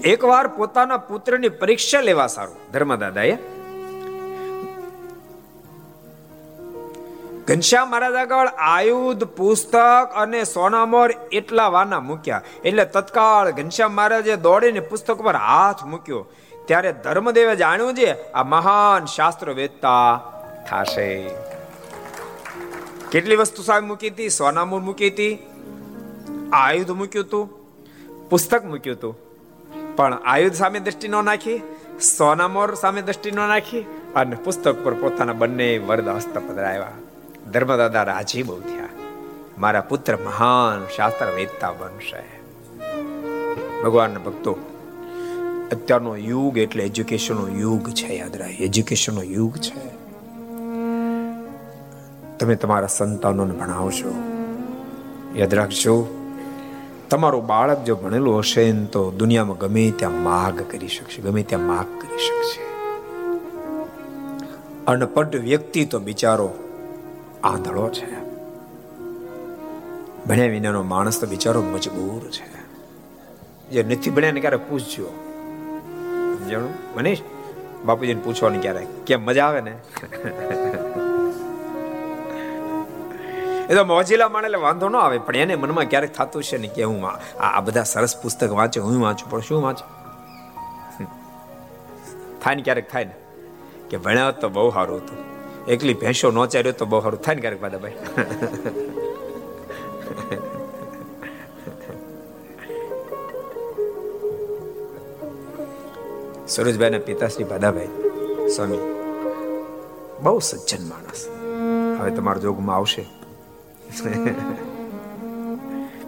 એકવાર પોતાના પુત્રની પરીક્ષા લેવા સારું. ધર્મદાદાએ ઘનશ્યામ મહારાજ આગળ આયુધ, પુસ્તક અને સોનામોર એટલા વાના મૂક્યા. એટલે તત્કાળ ઘનશ્યામ મહારાજે દોડીને પુસ્તક પર હાથ મૂક્યો. ત્યારે ધર્મદેવે જાણ્યું છે, આ મહાન શાસ્ત્ર વેદતા થશે. કેટલી વસ્તુ સાહેબ મૂકી હતી? સોનામોર મૂકી હતી, આયુધ મૂક્યું હતું, પુસ્તક મૂક્યું હતું. પણ આયુધ સામે દ્રષ્ટિ ન નાખી સોનામોર સામે દ્રષ્ટિ ન નાખી અને પુસ્તક પર પોતાના બંને વરદ હસ્ત પધરાવ્યા. ધર્મદાદા રાજી બહુ થયા. મારા પુત્ર મહાન શાસ્ત્ર વેદતા બનશે. ભગવાનના ભક્તો, અત્યારનો યુગ એટલે એજ્યુકેશનનો યુગ છે, યાદ રાખે એજ્યુકેશનનો યુગ છે. તમે તમારા સંતાનોને ભણાવશો યાદ રાખજો, તમારું બાળક જો ભણેલું હશે તો દુનિયામાં ગમે ત્યાં માગ કરી શકશે, ગમે ત્યાં માગ કરી શકશે. અનપઢ વ્યક્તિ તો બિચારો આંધળો છે. ભણ્યા વિનાનો માણસ તો બિચારો મજબૂર છે. જે નથી ભણ્યા ને ક્યારે પૂછજો? સમજાણું? મનીષ, બાપુજીને પૂછવાની ક્યારે? કેમ મજા આવે ને? એ તો મોજીલા માણે વાંધો ન આવે, પણ એને મનમાં ક્યારેક થતું છે ને કે હું આ બધા સરસ પુસ્તક વાંચે, હું વાંચું, પણ શું વાંચું? થાય ને ક્યારેક થાય ને? કે ભણ્યા તો બહુ સારું હતું. એકલી ભેંસો નો ચાર્યો તો બહુ સારું થાય ને ક્યારેક ભાઈ. સુરજભાઈ ના પિતાશ્રી ભાદાભાઈ સ્વામી, બહુ સજ્જન માણસ. હવે તમારા જોગમાં આવશે.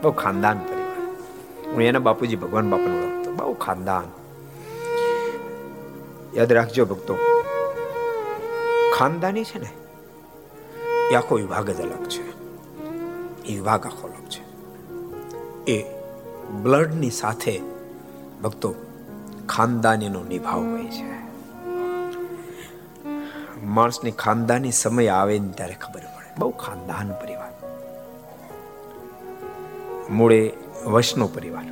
બહુ ખાનદાન પરિવાર. હું એના બાપુજી ભગવાન બાપાનો ઓળખતો બહુ ખાનદાન. યાદ રાખજો ભક્તો. ખાનદાની છે ને, એ આખો વિભાગ જ અલગ છે. એ વિભાગ આખો અલગ છે. એ બ્લડની સાથે ભક્તો ખાનદાનીનો નિભાવ હોય છે. માણસની ખાનદાની સમય આવે ને ત્યારે ખબર પડે. બહુ ખાનદાન પરિવાર. મૂળે વૈષ્ણવ પરિવાર.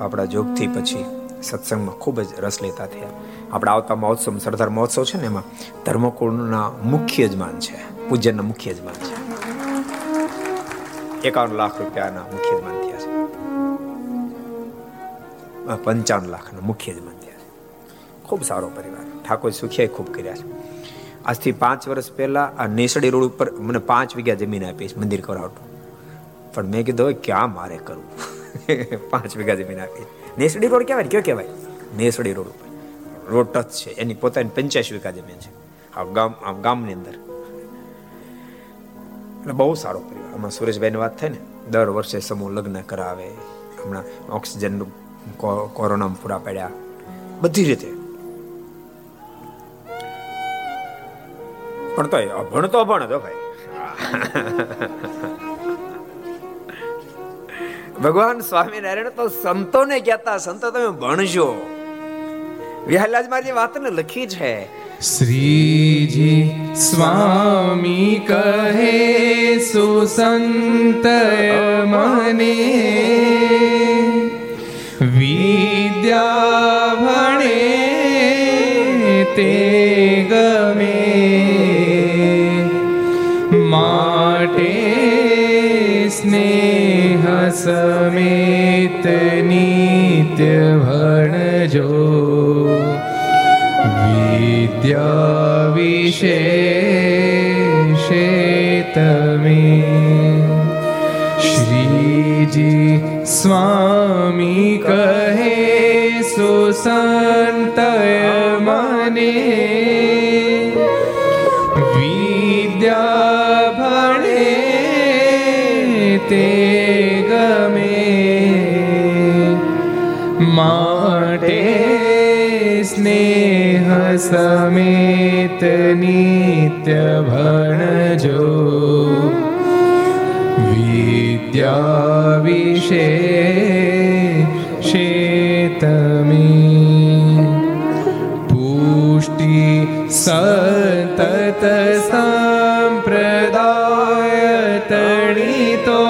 આપણા જોગથી પછી સત્સંગમાં ખૂબ જ રસ લેતા થયા. આપણા આવતા મહોત્સવ, સરદાર મહોત્સવ છે ને એમાં ધર્મકુળના મુખ્ય યજમાન છે પૂજ્યના મુખ્ય યજમાન છે. એકાવન લાખ રૂપિયાના મુખ્ય યજમાન થયા છે. પંચાવન લાખના મુખ્ય યજમાન થયા છે. ખૂબ સારો પરિવાર. ઠાકોર સુખિયા ખૂબ કર્યા છે. આજથી પાંચ વર્ષ પહેલા આ નેસડી રોડ ઉપર મને પાંચ વીઘા જમીન આપીશ મંદિર કરાવતું. પણ મેં કીધું હોય ક્યાં મારે કરવું? પાંચ વીઘા જમીન આપી નેસડી રોડ કહેવાય કયો કહેવાય? નેસડી રોડ ઉપર. રોડ ટચ છે. એની પોતાની પંચ્યાસી વીઘા જમીન છે. આ ગામ, આ ગામની અંદર. એટલે બહુ સારો પરિવાર. આમાં સુરેશભાઈની વાત થાય ને, દર વર્ષે સમૂહ લગ્ન કરાવે. હમણાં ઓક્સિજનનું કોરોનામાં પૂરા પડ્યા. બધી રીતે. પણ તો અભણ તો અભણ હતો ભાઈ. ભગવાન સ્વામિનારાયણ તો સંતોને કહેતા, સંતો તમે ભણજો. વિહલાજ મારી વાતને લખી છે શ્રીજી સ્વામી કહે સુસંત મને વિદ્યા ભણે તે ગમે માટે સ્નેહ સમેત નિત્ય ભણજો વિદ્યા વિશે તમે શ્રીજી સ્વામી કહે સમેત નિત્ય ભણજો વિદ્યા વિશે શેતમે પુષ્ટિ સતત સંપ્રદાય તણિતો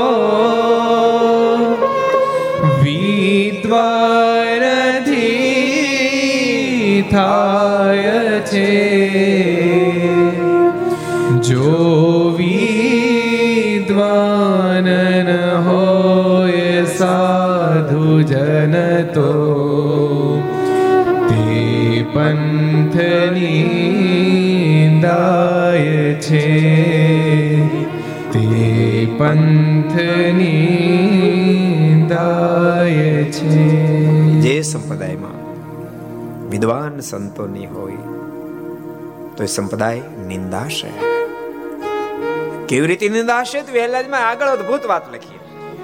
વિદ્વારથી થાય છે. જો વિદ્વાન હોય સાધુ જન તો તે પંથની દાય છે. તે પંથની દાય છે. જે સંપ્રદાયમાં વિદ્વાન સંતોની હોય તો એ સંપ્રદાય નિંદાશે. કેવી રીતે નિંદાશે? તો વહેલા આગળ અદભુત વાત લખી.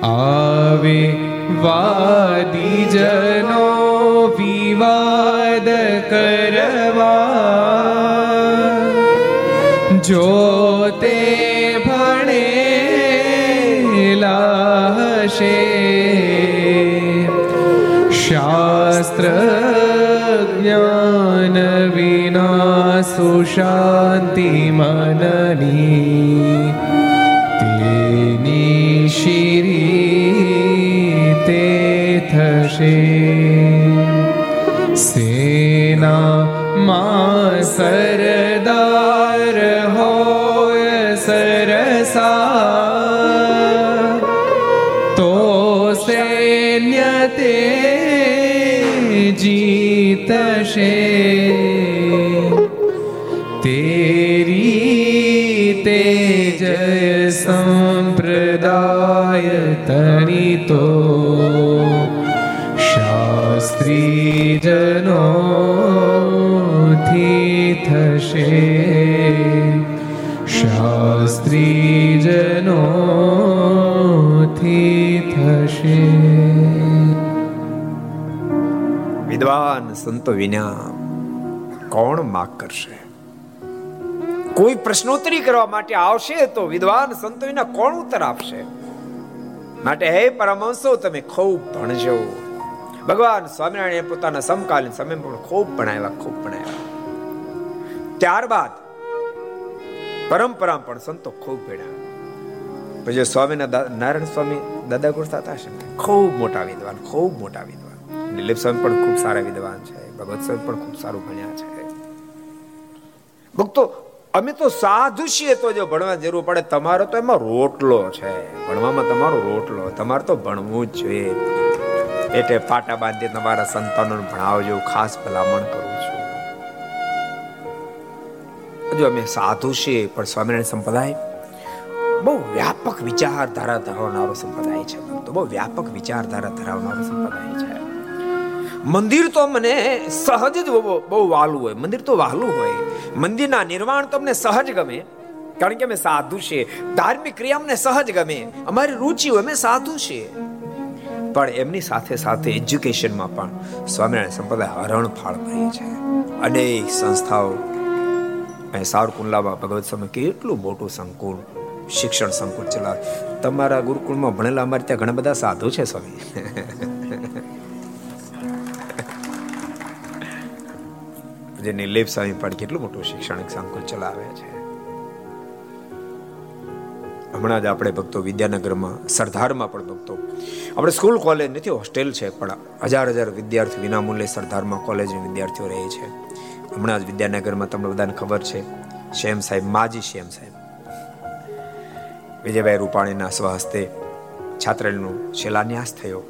આવે વાદી જનો વિવાદ કરવા. જો તે ભણેલા હશે, શાસ્ત્ર સુશાંતિ મનની તેની શિરી તે થશે સેના માં સરદાર હોય સરસા તો સૈન્ય તે જીતશે શાસ્ત્રી જનો થી થશે. શાસ્ત્રી જનો થી થશે. વિદ્વાન સંતો વિના કોણ માગ કરશે? કોઈ પ્રશ્નોત્તરી કરવા માટે આવશે તો વિદ્વાન સંતો વિના કોણ ઉત્તર આપશે? માટે હે પરમહંસો, તમે ખૂબ ભણજો. ભગવાન સ્વામિનારાયણ પોતાના સમકાલીન સમય પણ ખૂબ ભણાવ્યા ખૂબ ભણાવ્યા. ત્યારબાદ પરંપરા પણ સંતો ખૂબ ભણ્યા પછી સ્વામીના નારાયણ સ્વામી દાદા ગુરતા હશે? ખૂબ મોટા વિદ્વાન, ખૂબ મોટા વિદ્વાન. દિલીપ સ્વામી પણ ખૂબ સારા વિદ્વાન છે, ભગવત સ્વામી પણ ખૂબ સારું ભણ્યા છે. ભક્તો, અમે તો સાધુ છીએ તો જો ભણવા જરૂર પડે, તમારો તો એમાં રોટલો છે. ભણવામાં તમારો રોટલો, તમારે તો ભણવું જ જોઈએ. એટલે પાટા બાંધી તમારા સંતાનોને ભણાવજો. ખાસ ભલામણ કરું છું. જો અમે સાધુ છીએ, પણ સ્વામિનારાયણ સંપ્રદાય બહુ વ્યાપક વિચારધારા ધરાવનારો સંપ્રદાય છે. તો બહુ વ્યાપક વિચારધારા ધરાવનારો સંપ્રદાય છે. મંદિર તો મને સહજ જ બહુ વાલું હોય. મંદિર તો વાલું હોય. મંદિરના નિર્માણ તો અમને સહજ ગમે. કારણ કે અમે સાધુ છીએ. ધાર્મિક ક્રિયા અમને સહજ ગમે. અમારી રુચિ અમે સાધુ છીએ. પણ એમની સાથે સાથે એજ્યુકેશનમાં પણ સ્વામિનારાયણ સંપ્રદાય હરણફાળ ભરી છે. અનેક સંસ્થાઓ અહીં સાવરકુંડલામાં ભગવત સમય કેટલું મોટું સંકુલ, શિક્ષણ સંકુલ ચલાવે તમારા ગુરુકુળમાં ભણેલા અમારે ત્યાં ઘણા બધા સાધુ છે, સ્વામી. જે નિલેપ સ્વામી પણ કેટલું મોટું શૈક્ષણિક સંકુલ ચલાવે છે. હમણાં જ આપણે ભક્તો વિદ્યાનગરમાં, સરદારમાં પણ ભક્તો. આપણે સ્કૂલ, કોલેજ નથી, હોસ્ટેલ છે, પણ હજાર હજાર વિદ્યાર્થી વિનામૂલ્યે સરદારમાં, કોલેજના વિદ્યાર્થીઓ રહે છે. હમણાં જ વિદ્યાનગરમાં તમને બધાને ખબર છે શેમ સાહેબ, માજી શેમ સાહેબ. વિજયભાઈ રૂપાણીના સ્વહસ્તે છાત્રાલયનો શિલાન્યાસ થયો.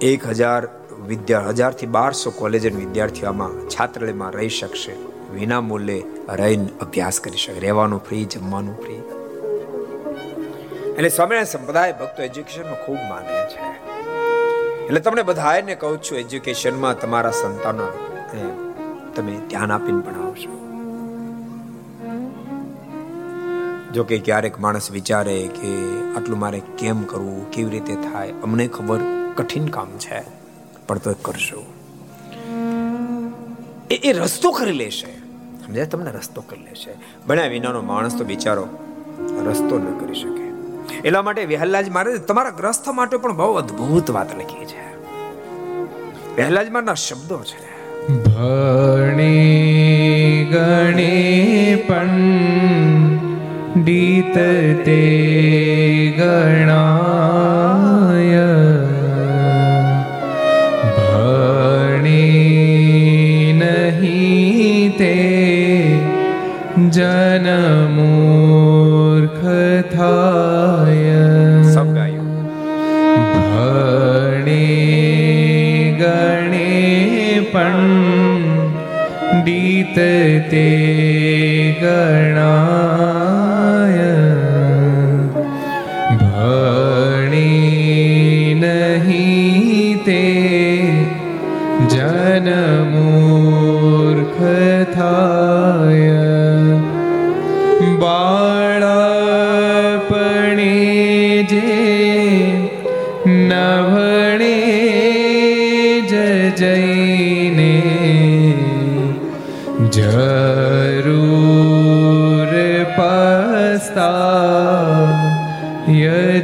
એક હજાર વિદ્યા, હજારથી બારસો કોલેજ વિદ્યાર્થીઓમાં છાત્રાલયમાં રહી શકશે. વિના મૂલ્યે રહીને અભ્યાસ કરી શકે. રહેવાનું ફ્રી જમવાનું ફ્રી એટલે સ્વામિનારાયણ સંપ્રદાય ભક્તો એજ્યુકેશનમાં ખૂબ માને છે. એટલે તમને બધાને કહું છું એજ્યુકેશનમાં તમારા સંતાનો તમે ધ્યાન આપીને ભણાવશો જો કે ક્યારેક માણસ વિચારે કે આટલું મારે કેમ કરવું, કેવી રીતે થાય, અમને ખબર કઠિન કામ છે, પણ તો કરશો એ એ રસ્તો કરી લેશે. સમજાય? તમને રસ્તો કરી લેશે. ભણ્યા વિનાનો માણસ તો બિચારો રસ્તો ન કરી શકે. એટલા માટે વિહલ્લાજ મહારાજ તમારા ગ્રસ્થ માટે પણ બહુ અદ્ભુત વાત લખી છે. વિહલ્લાજ મહારાજના શબ્દો છે. ભણે ગણે પંડિત તે ગણાય. ભણે નહીં તે જનમૂર્ખ થાય પંડિત તે ગણાય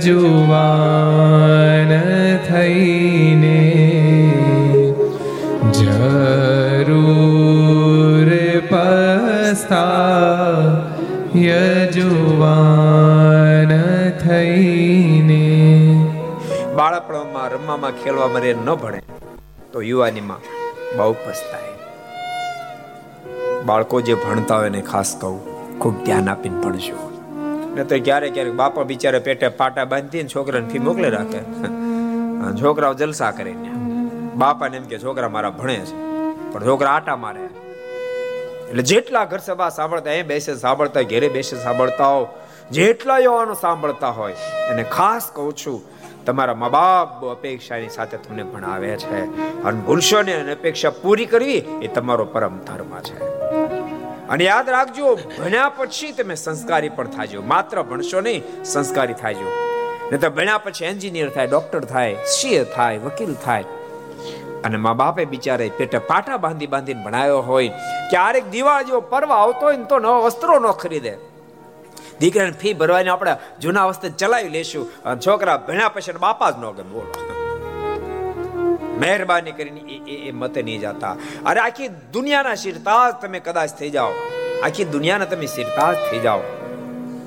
યજુવાન થઈને જરૂર પસ્તા યજુવાન થઈને બાળપણમાં, રમવામાં, ખેલવામાં રે ન ભણે, તો યુવાનીમાં બહુ પસ્તાય. બાળકો જે ભણતા હોય એને ખાસ કહું, ખૂબ ધ્યાન આપીને ભણજો. ને તો ક્યારેક ક્યારેક બાપા બિચારે પેટે પાટા બાંધીને છોકરાને ફી મોકલે રાખે. છોકરાઓ જલસા કરીને બાપાને એમ કે, છોકરા મારા ભણે છે. પણ છોકરા આટા મારે. એટલે જેટલા ઘર સભા સાંભળતા એ બેસે સાંભળતા ઘેરે બેસે સાંભળતા હો જેટલા યુવાનો સાંભળતા હોય અને ખાસ કહું છું, તમારા મા બાપ અપેક્ષાની સાથે તમને ભણાવે છે. અને ભૂલશો ને અપેક્ષા પૂરી કરવી એ તમારો પરમ ધર્મ છે. અને યાદ રાખજો, ભણ્યા પછી તમે સંસ્કારી પણ થાજો. માત્ર ભણશો નહીં, સંસ્કારી થાજો. નહીં તો ભણ્યા પછી એન્જિનિયર થાય, ડોક્ટર થાય, સીએ થાય, વકીલ થાય. અને મા બાપે બિચારે પેટે પાટા બાંધી બાંધીને ભણાયો હોય, ક્યારેક દિવાળ જેવો પર્વ આવતો હોય ને તો નવા વસ્ત્રો ન ખરીદે. દીકરાને ફી ભરવાની આપણે જૂના વસ્તુ ચલાવી લેશું. છોકરા ભણ્યા પછી બાપા જ ન ગમે, બોલો. મહેરબાની કરીને એ મતે નહીં જતા. અરે આખી દુનિયાના શિરતાજ તમે કદાચ થઈ જાઓ. આખી દુનિયાના તમે શિરતાજ થઈ જાઓ.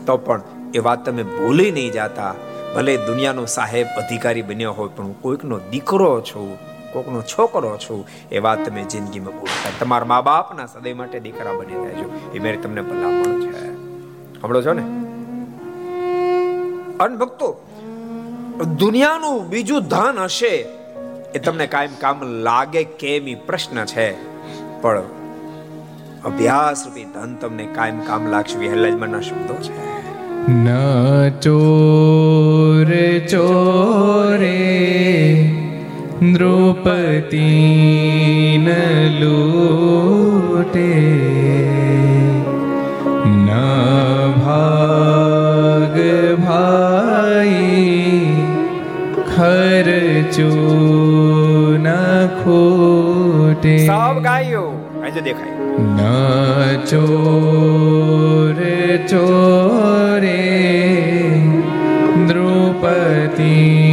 તો પણ એ વાત તમે ભૂલી નહીં જતા. ભલે દુનિયાનો સાહેબ અધિકારી બન્યો હોય, પણ હું કોઈકનો દીકરો છું કોકનો છોકરો છું. એ વાત તમે જિંદગીમાં ભૂલતા તમારા મા બાપના સદૈવ માટે દીકરા બની રહેજો એ મેરે તમને ભલામણ છે. સાંભળો છો ને? અન ભક્તો, દુનિયાનું બીજું ધન હશે. એ તમને કાયમ કામ લાગે કેમ પ્રશ્ન છે? પણ અભ્યાસ રૂપી ધન તમને કાયમ કામ લાગશે વિહલ્લાજમાના શબ્દો છે. ન ચોર ચોરે દ્રૌપદી ન લૂટે. ન ભાગ ભાઈ ખર્ચો ન ખોટે. સબ ગાયો. આજે દેખાય. ન ચોર ચોરે દ્રૌપદી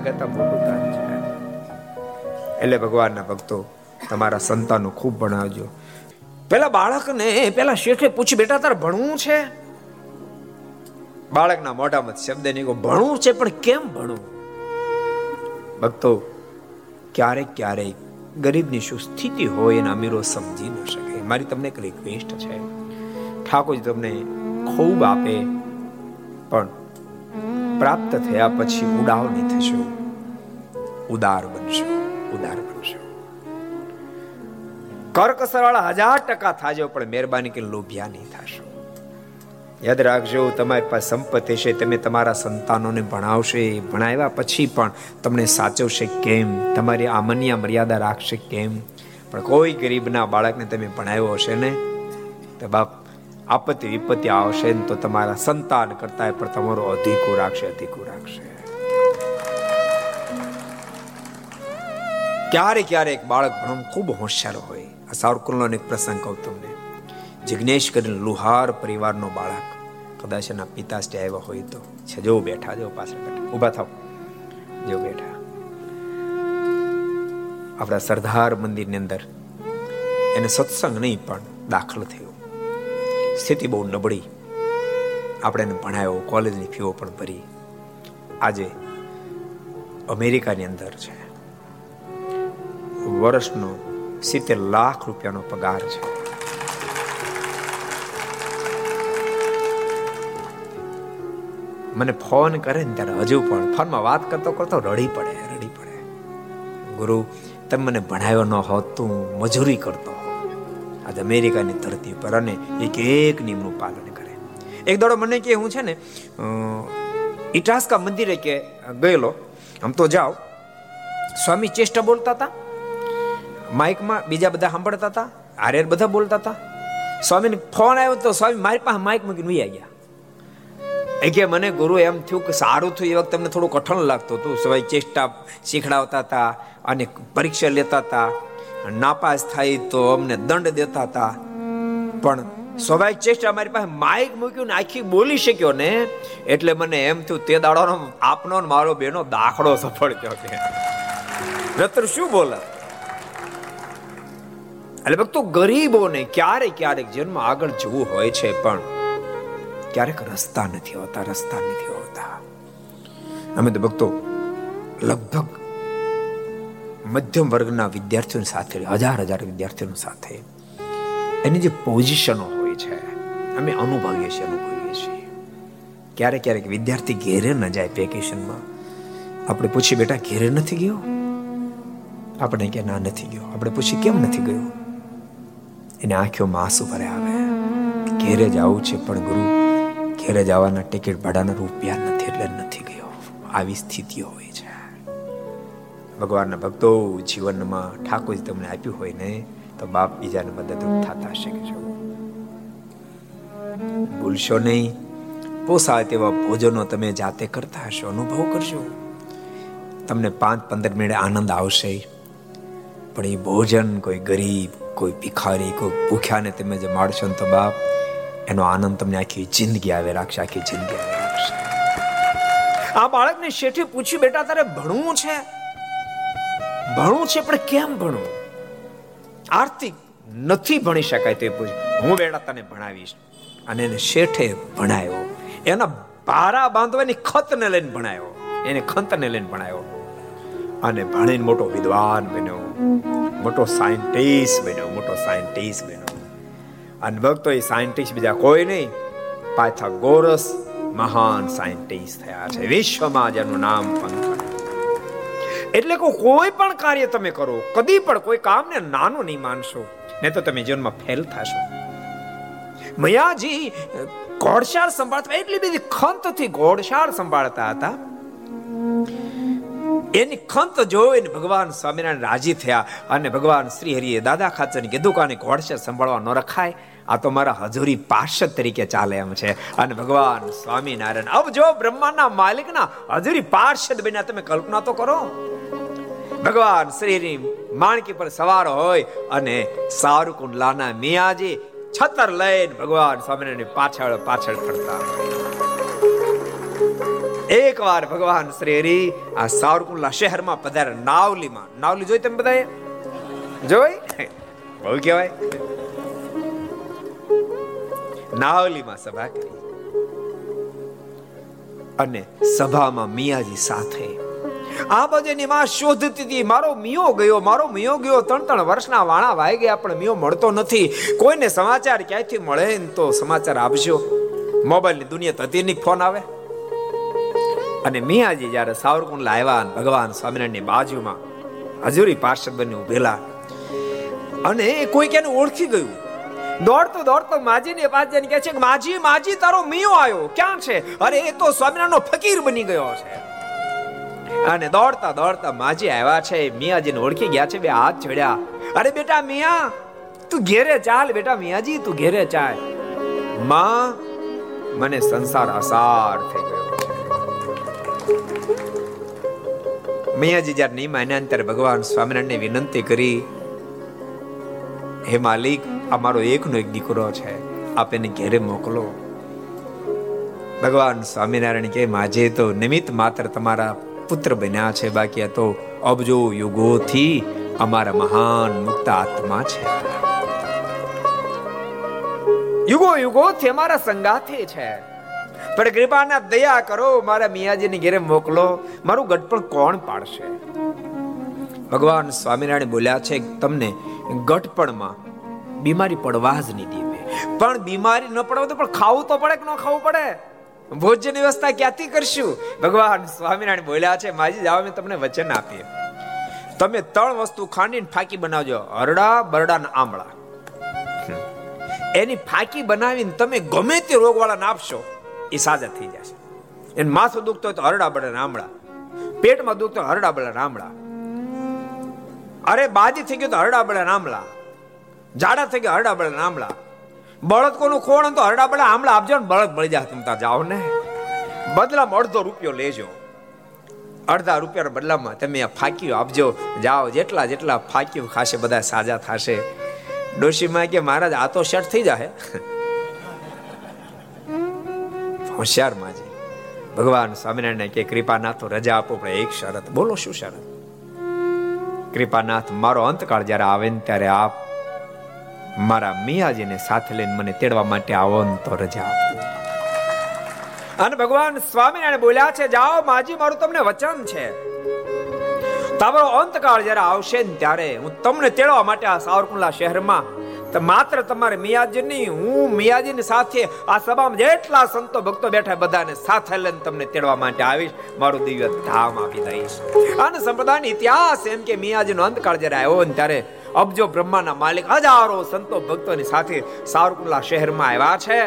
વિદ્યાદાન કરતા મોટું દાન છે. એટલે ભગવાનના ભક્તો તમારા સંતાનો ખૂબ ભણાવજો. પેલા બાળકને પેલા શેઠે પૂછ્યું બેટા, તારે ભણવું છે? બાળકના મોઢામાં શબ્દ નીકળો ભણવું છે, પણ કેમ ભણવું? ભક્તો, ક્યારેક ક્યારેક ગરીબની શું સ્થિતિ હોય એના અમીરો સમજી ન શકે. મારી તમને એક રિક્વેસ્ટ છે. ઠાકોરજી તમને ખૂબ આપે, પણ પ્રાપ્ત થયા પછી ઉડાવ નહીં થશો ઉદાર બનશો ઉદાર બનશો કરકસર વાળા હજાર ટકા થાજો, પણ મહેરબાની કે લોભિયા નહીં થશો. યાદ રાખજો, તમારી પાસે સંપત્તિ છે, તમે તમારા સંતાનોને ભણાવશે. ભણાવ્યા પછી પણ તમને સાચવશે કેમ? તમારી આમન્ય મર્યાદા રાખશે કેમ? પણ કોઈ ગરીબના બાળકને તમે ભણાવ્યો હશે ને? તો બાપ આપત્તિ વિપત્તિ આવશે ને તો તમારા સંતાન કરતા પણ તમારો અધિકો રાખશે અધિકુ રાખશે. ક્યારેક ક્યારેક બાળક ભણમ ખૂબ હોશિયાર હોય. આ સાવરકુલનો એક પ્રસંગ કહું તમને. જિજ્ઞેશ કરીને લુહાર પરિવારનો બાળક કદાચ એના પિતાશ્રી આવ્યા હોય તો. છે, જો બેઠા, જો પાછળ બેઠા. ઊભા થાવ જો બેઠા. આપણા સરદાર મંદિરની અંદર એને સત્સંગ નહીં પણ દાખલ થયો. સ્થિતિ બહુ નબળી. આપણે એને ભણાયો, કોલેજની ફીઓ પણ ભરી. આજે અમેરિકાની અંદર છે. વર્ષનો સિત્તેર લાખ રૂપિયાનો પગાર છે. મને ફોન કરે ને ત્યારે હજુ પણ ફોનમાં વાત કરતો કરતો રડી પડે રડી પડે. ગુરુ, તમે મને ભણાવ્યો ન હોત તું મજૂરી કરતો અમેરિકાની ધરતી પર અને એક એક નિયમનું પાલન કરે. એક દોડો મને કે હું છે ને ઇટાસ્કા મંદિરે કે ગયેલો, આમ તો જાઓ. સ્વામી ચેષ્ટા બોલતા હતા, માઇકમાં બીજા બધા સાંભળતા હતા, આર્યર બધા બોલતા હતા. સ્વામીને ફોન આવ્યો તો સ્વામી મારી પાસે માઇક મૂકીને વહી ગયા કે મને ગુરુ એમ થયું કે સારું થયું, એ વખતે તમને થોડું કઠણ લાગતું હતું. સવાય ચેષ્ટા શીખડાવતા હતા અને પરીક્ષા લેતા હતા. નાપાસ થાય તો અમને દંડ દેતા હતા. પણ સ્વાભાવિક ચેષ્ટા મારી પાસે માઇક મૂક્યું ને આખી બોલી શક્યો ને, એટલે મને એમ થયું, તે દાડોનો આપનો મારો બેનો દાખલો સફળ થયો કે રતર શું બોલે? એટલે ભક્તો, ગરીબોને ક્યારેક ક્યારેક જન્મ આગળ જવું હોય છે, પણ ક્યારેક રસ્તા નથી હોતા, રસ્તા નથી હોતા. અમે તો ભક્તો લગભગ મધ્યમ વર્ગના વિદ્યાર્થીઓ સાથે, હજાર હજાર વિદ્યાર્થીઓ સાથે. એની જે પોઝિશનો હોય છે, અમે અનુભવીએ છીએ અનુભવીએ છીએ. ક્યારેક ક્યારેક વિદ્યાર્થી ઘેરે ન જાય વેકેશનમાં. આપણે પૂછીએ, બેટા, ઘેરે નથી ગયો? આપણે કે ના, નથી ગયો. આપણે પૂછીએ, કેમ નથી ગયો? એને આંખોમાં આંસુ ભરે આવે. ઘેરે જવું છે, પણ ગુરુ, ઘેરે જવાના ટિકિટ ભાડાના રૂપિયા નથી, એટલે નથી ગયો. આવી સ્થિતિઓ હોય છે. ભગવાનના ભક્તો જીવનમાં ઠાકોરજી તમને આપ્યું હોય ને, તો બાપ બીજાને મદદરૂપ થતા શકે છે ભૂલશો નહીં. પોસાય તેવા ભોજનો તમે જાતે કરતા હશો, અનુભવ કરશો તમને પાંચ પંદર મિનિટ આનંદ આવશે. પણ એ ભોજન કોઈ ગરીબ, કોઈ ભિખારી, કોઈ ભૂખ્યાને તમે જે માળશો ને તો બાપ, એનો આનંદ તમને આખી જિંદગી આવે રાખશે આખી જિંદગી આવે રાખશે આ બાળકને શેઠે પૂછ્યું, બેટા, તારે ભણવું છે? ભણવું છે, પણ કેમ ભણવું? આર્થિક નથી ભણી શકાય તે પૂછ હું બેટા તને ભણાવીશ. અને એને શેઠે ભણાયો. એના પારા બાંધવાની ખતને લઈને ભણાયો. એને ખંતને લઈને ભણાયો. અને ભણીને મોટો વિદ્વાન બન્યો. મોટો સાયન્ટિસ્ટ બન્યો, મોટો સાયન્ટિસ્ટ બન્યો. અને ભક્તો એ સાયન્ટિસ્ટ બીજા કોઈ નહીં. પાછા ગોરસ મહાન સાયન્ટિસ્ટ થયા છે. વિશ્વમાં જેનું નામ પંખ એટલે કોઈ પણ કાર્ય તમે કરો, કદી પણ કોઈ કામને નાનું નહીં માનશો. નહીં તો તમે જીવનમાં ફેલ થશો. મયાજી, ઘોડશાળ સંભાળતા, એટલી બધી ખંતથી ઘોડશાળ સંભાળતા હતા. એની ખંત જોઈને ભગવાન સ્વામિનારાયણ રાજી થયા અને ભગવાન શ્રી હરિએ દાદા ખાચર કીધું કે ઘોડશાળ સંભાળવા ન રખાય. આ તો મારા હજુરી પાર્ષદ તરીકે ચાલે એમ છે. અને ભગવાન સ્વામિનારાયણ અબ જો બ્રહ્માના માલિકના હજુરી પાર્ષદ બન્યા, તમે કલ્પના તો કરો. ભગવાન શ્રી માણકી પર સવાર હોય અને સારુકુંડલાના મિયાજી છતર લઈને ભગવાન સ્વામિનારાયણ પાછળ પાછળ ફરતા. એક વાર ભગવાન શ્રી આ સાવરકુંડલા શહેરમાં પધારે નાવલીમાં. નાવલી જોઈ તમે બધા જોઈ? બહુ કહેવાય. નાવલીમાં સભા કરી. અને સભામાં મિયાજી સાથે. આ બાજુની માં શોધતી હતી. મારો મિયો ગયો, મારો મિયો ગયો. ત્રણ ત્રણ વર્ષના વાણા વાઈ ગયા, પણ મિયો મળતો નથી. કોઈને સમાચાર ક્યાંયથી મળે ને તો સમાચાર આપજો. મોબાઈલની દુનિયા તતીની ફોન આવે. અને મિયાજી જ્યારે સાવરકુંડ આવ્યા ભગવાન સ્વામિનારાયણની બાજુમાં, હજુરી પાર્ષદ બની ઉભેલા અને કોઈ કેને ઓળખી ગયું. દોડતો દોડતો માજી ને પાસે જઈને કહે છે કે, માજી માજી, તારો મિયો આવ્યો. ક્યાં છે? અરે, એ તો સ્વામિનારાયણનો ફકીર બની ગયો છે. અને દોડતા દોડતા માજી આવ્યા છે. મિયાજીને ઓળખી ગયા છે. બે હાથ જોડ્યા. અરે, બેટા મિયા, તું ઘેરે ચાલ. બેટા મિયાજી, તું ઘેરે ચાલ. માં, મને સંસાર અસાર થઈ ગયો મિયાજી જ્યારે નહીં ત્યારે ભગવાન સ્વામિનારાયણને વિનંતી કરી હે માલિક, અમારો એકનો એક દીકરો છે. આપ એને ઘેરે મોકલો. ભગવાન સ્વામિનારાયણ કે માજે તો નિમિત્ત માત્ર તમારા પુત્ર બન્યા છે, બાકી તો અબજો યુગોથી અમારા મહાન મુક્ત આત્મા છે. યુગો યુગોથી અમારા સંગાથે છે. પણ કૃપાના દયા કરો, મારા મિયાજીને ઘેરે મોકલો. મારું ગઢપણ કોણ પાડશે? ભગવાન સ્વામિનારાયણ બોલ્યા છે, તમને ગઢપણમાં બીમારી પડવા જ નહીં દેવે પણ બીમારી ન પડવા તો પણ ખાવું તો પડે કે ન ખાવું પડે? ભોજન વ્યવસ્થા ક્યાંથી કરશું? ભગવાન સ્વામિનારાયણ બોલ્યા છે, માજી જાવ મેં તમને વચન આપીએ. તમે ત્રણ વસ્તુ ખાંડીને ફાકી બનાવજો, હરડા, બરડા ને આમળા. એની ફાકી બનાવીને તમે ગમે તે રોગવાળાને આપશો, એ સાજા થઈ જશે. એને માથું દુખતો હોય તો હરડા, બરડા આમળા. પેટમાં દુખતો હરડા, બરડા આમળા. અરે બાજી થઈ ગયો તો હરડા બળે નામલા. જાડા થઈ ગયા હરડા બળે નામલા. બળદ કોનું ખોણ તો હરડા બળે આમલા આપજો ને બળદ મળી જાય તમતા જાઓ ને. બદલામાં અડધો રૂપિયો લેજો. અડધા રૂપિયા બદલામાં તમે આ આપજો. જાઓ જેટલા જેટલા ફાકીઓ ખાશે બધા સાજા થશે. ડોશીમાં કે મહારાજ, આ તો શર્ટ થઈ જાય હોશિયાર માજી. ભગવાન સ્વામિનારાયણ કે કૃપાનાથ રજા આપો, પણ એક શરત. બોલો શું શરત? કૃપાનાથ મારો અંતકાળ જ્યારે આવે ને ત્યારે આપ મારા મિયાજીને સાથે લઈને મને તેડવા માટે આવો ને તો રજા અને ભગવાન સ્વામિનારાયણ બોલ્યા છે, જાઓ માજી, મારું તમને વચન છે. તમારો અંતકાળ જ્યારે આવશે ને ત્યારે હું તમને તેડવા માટે આ સાવરકુંડલા શહેરમાં તો માત્ર તમારે મિયાજી નહીં, હું મિયાજીની સાથે આ સભામાં જેટલા સંતો ભક્તો બેઠા બધાને સાથે લઈને તમને તેડવા માટે આવીશ. મારું દિવ્ય ધામ આપી દઈશ. અને સંપ્રદાયનો ઇતિહાસ એમ કે મિયાજીનો અંતકાળ જ્યારે આવ્યો ને ત્યારે અબજો બ્રહ્માના માલિક હજારો સંતો ભક્તોની સાથે સાવરકુંડલા શહેરમાં આવ્યા છે.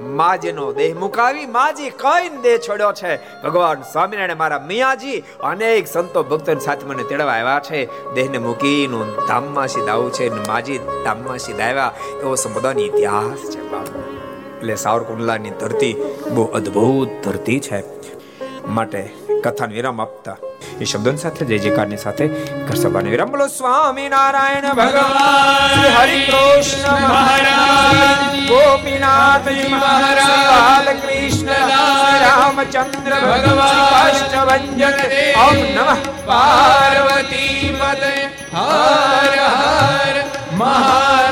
માજીનો દેહ મુકાવી માજી કઈ દેહ છોડ્યો છે. ભગવાન સ્વામિનારાયણ મારા મિયાજી અનેક સંતો ભક્તોની સાથે મને તેડવા આવ્યા છે. દેહને મૂકીને ધામમાં સીધાવું છે ને માજી ધામમાં સીધાવ્યા એવો સંબોધન ઇતિહાસ છે એટલે સાવરકુંડલાની ધરતી બહુ અદ્ભુત ધરતી છે. માટે કથાને વિરામ આપતા એ શબ્દો સાથે જય જયકારની સાથે ઘર સભાને વિરામ બોલો સ્વામી નારાયણ ભગવાન શ્રી હરિ કૃષ્ણ મહારાજ ગોપીનાથજી મહારાજ બાલ કૃષ્ણ રામચંદ્ર ભગવાન કાષ્ટભંજન ઓમ નમઃ પાર્વતી પદે હર હર મહાદેવ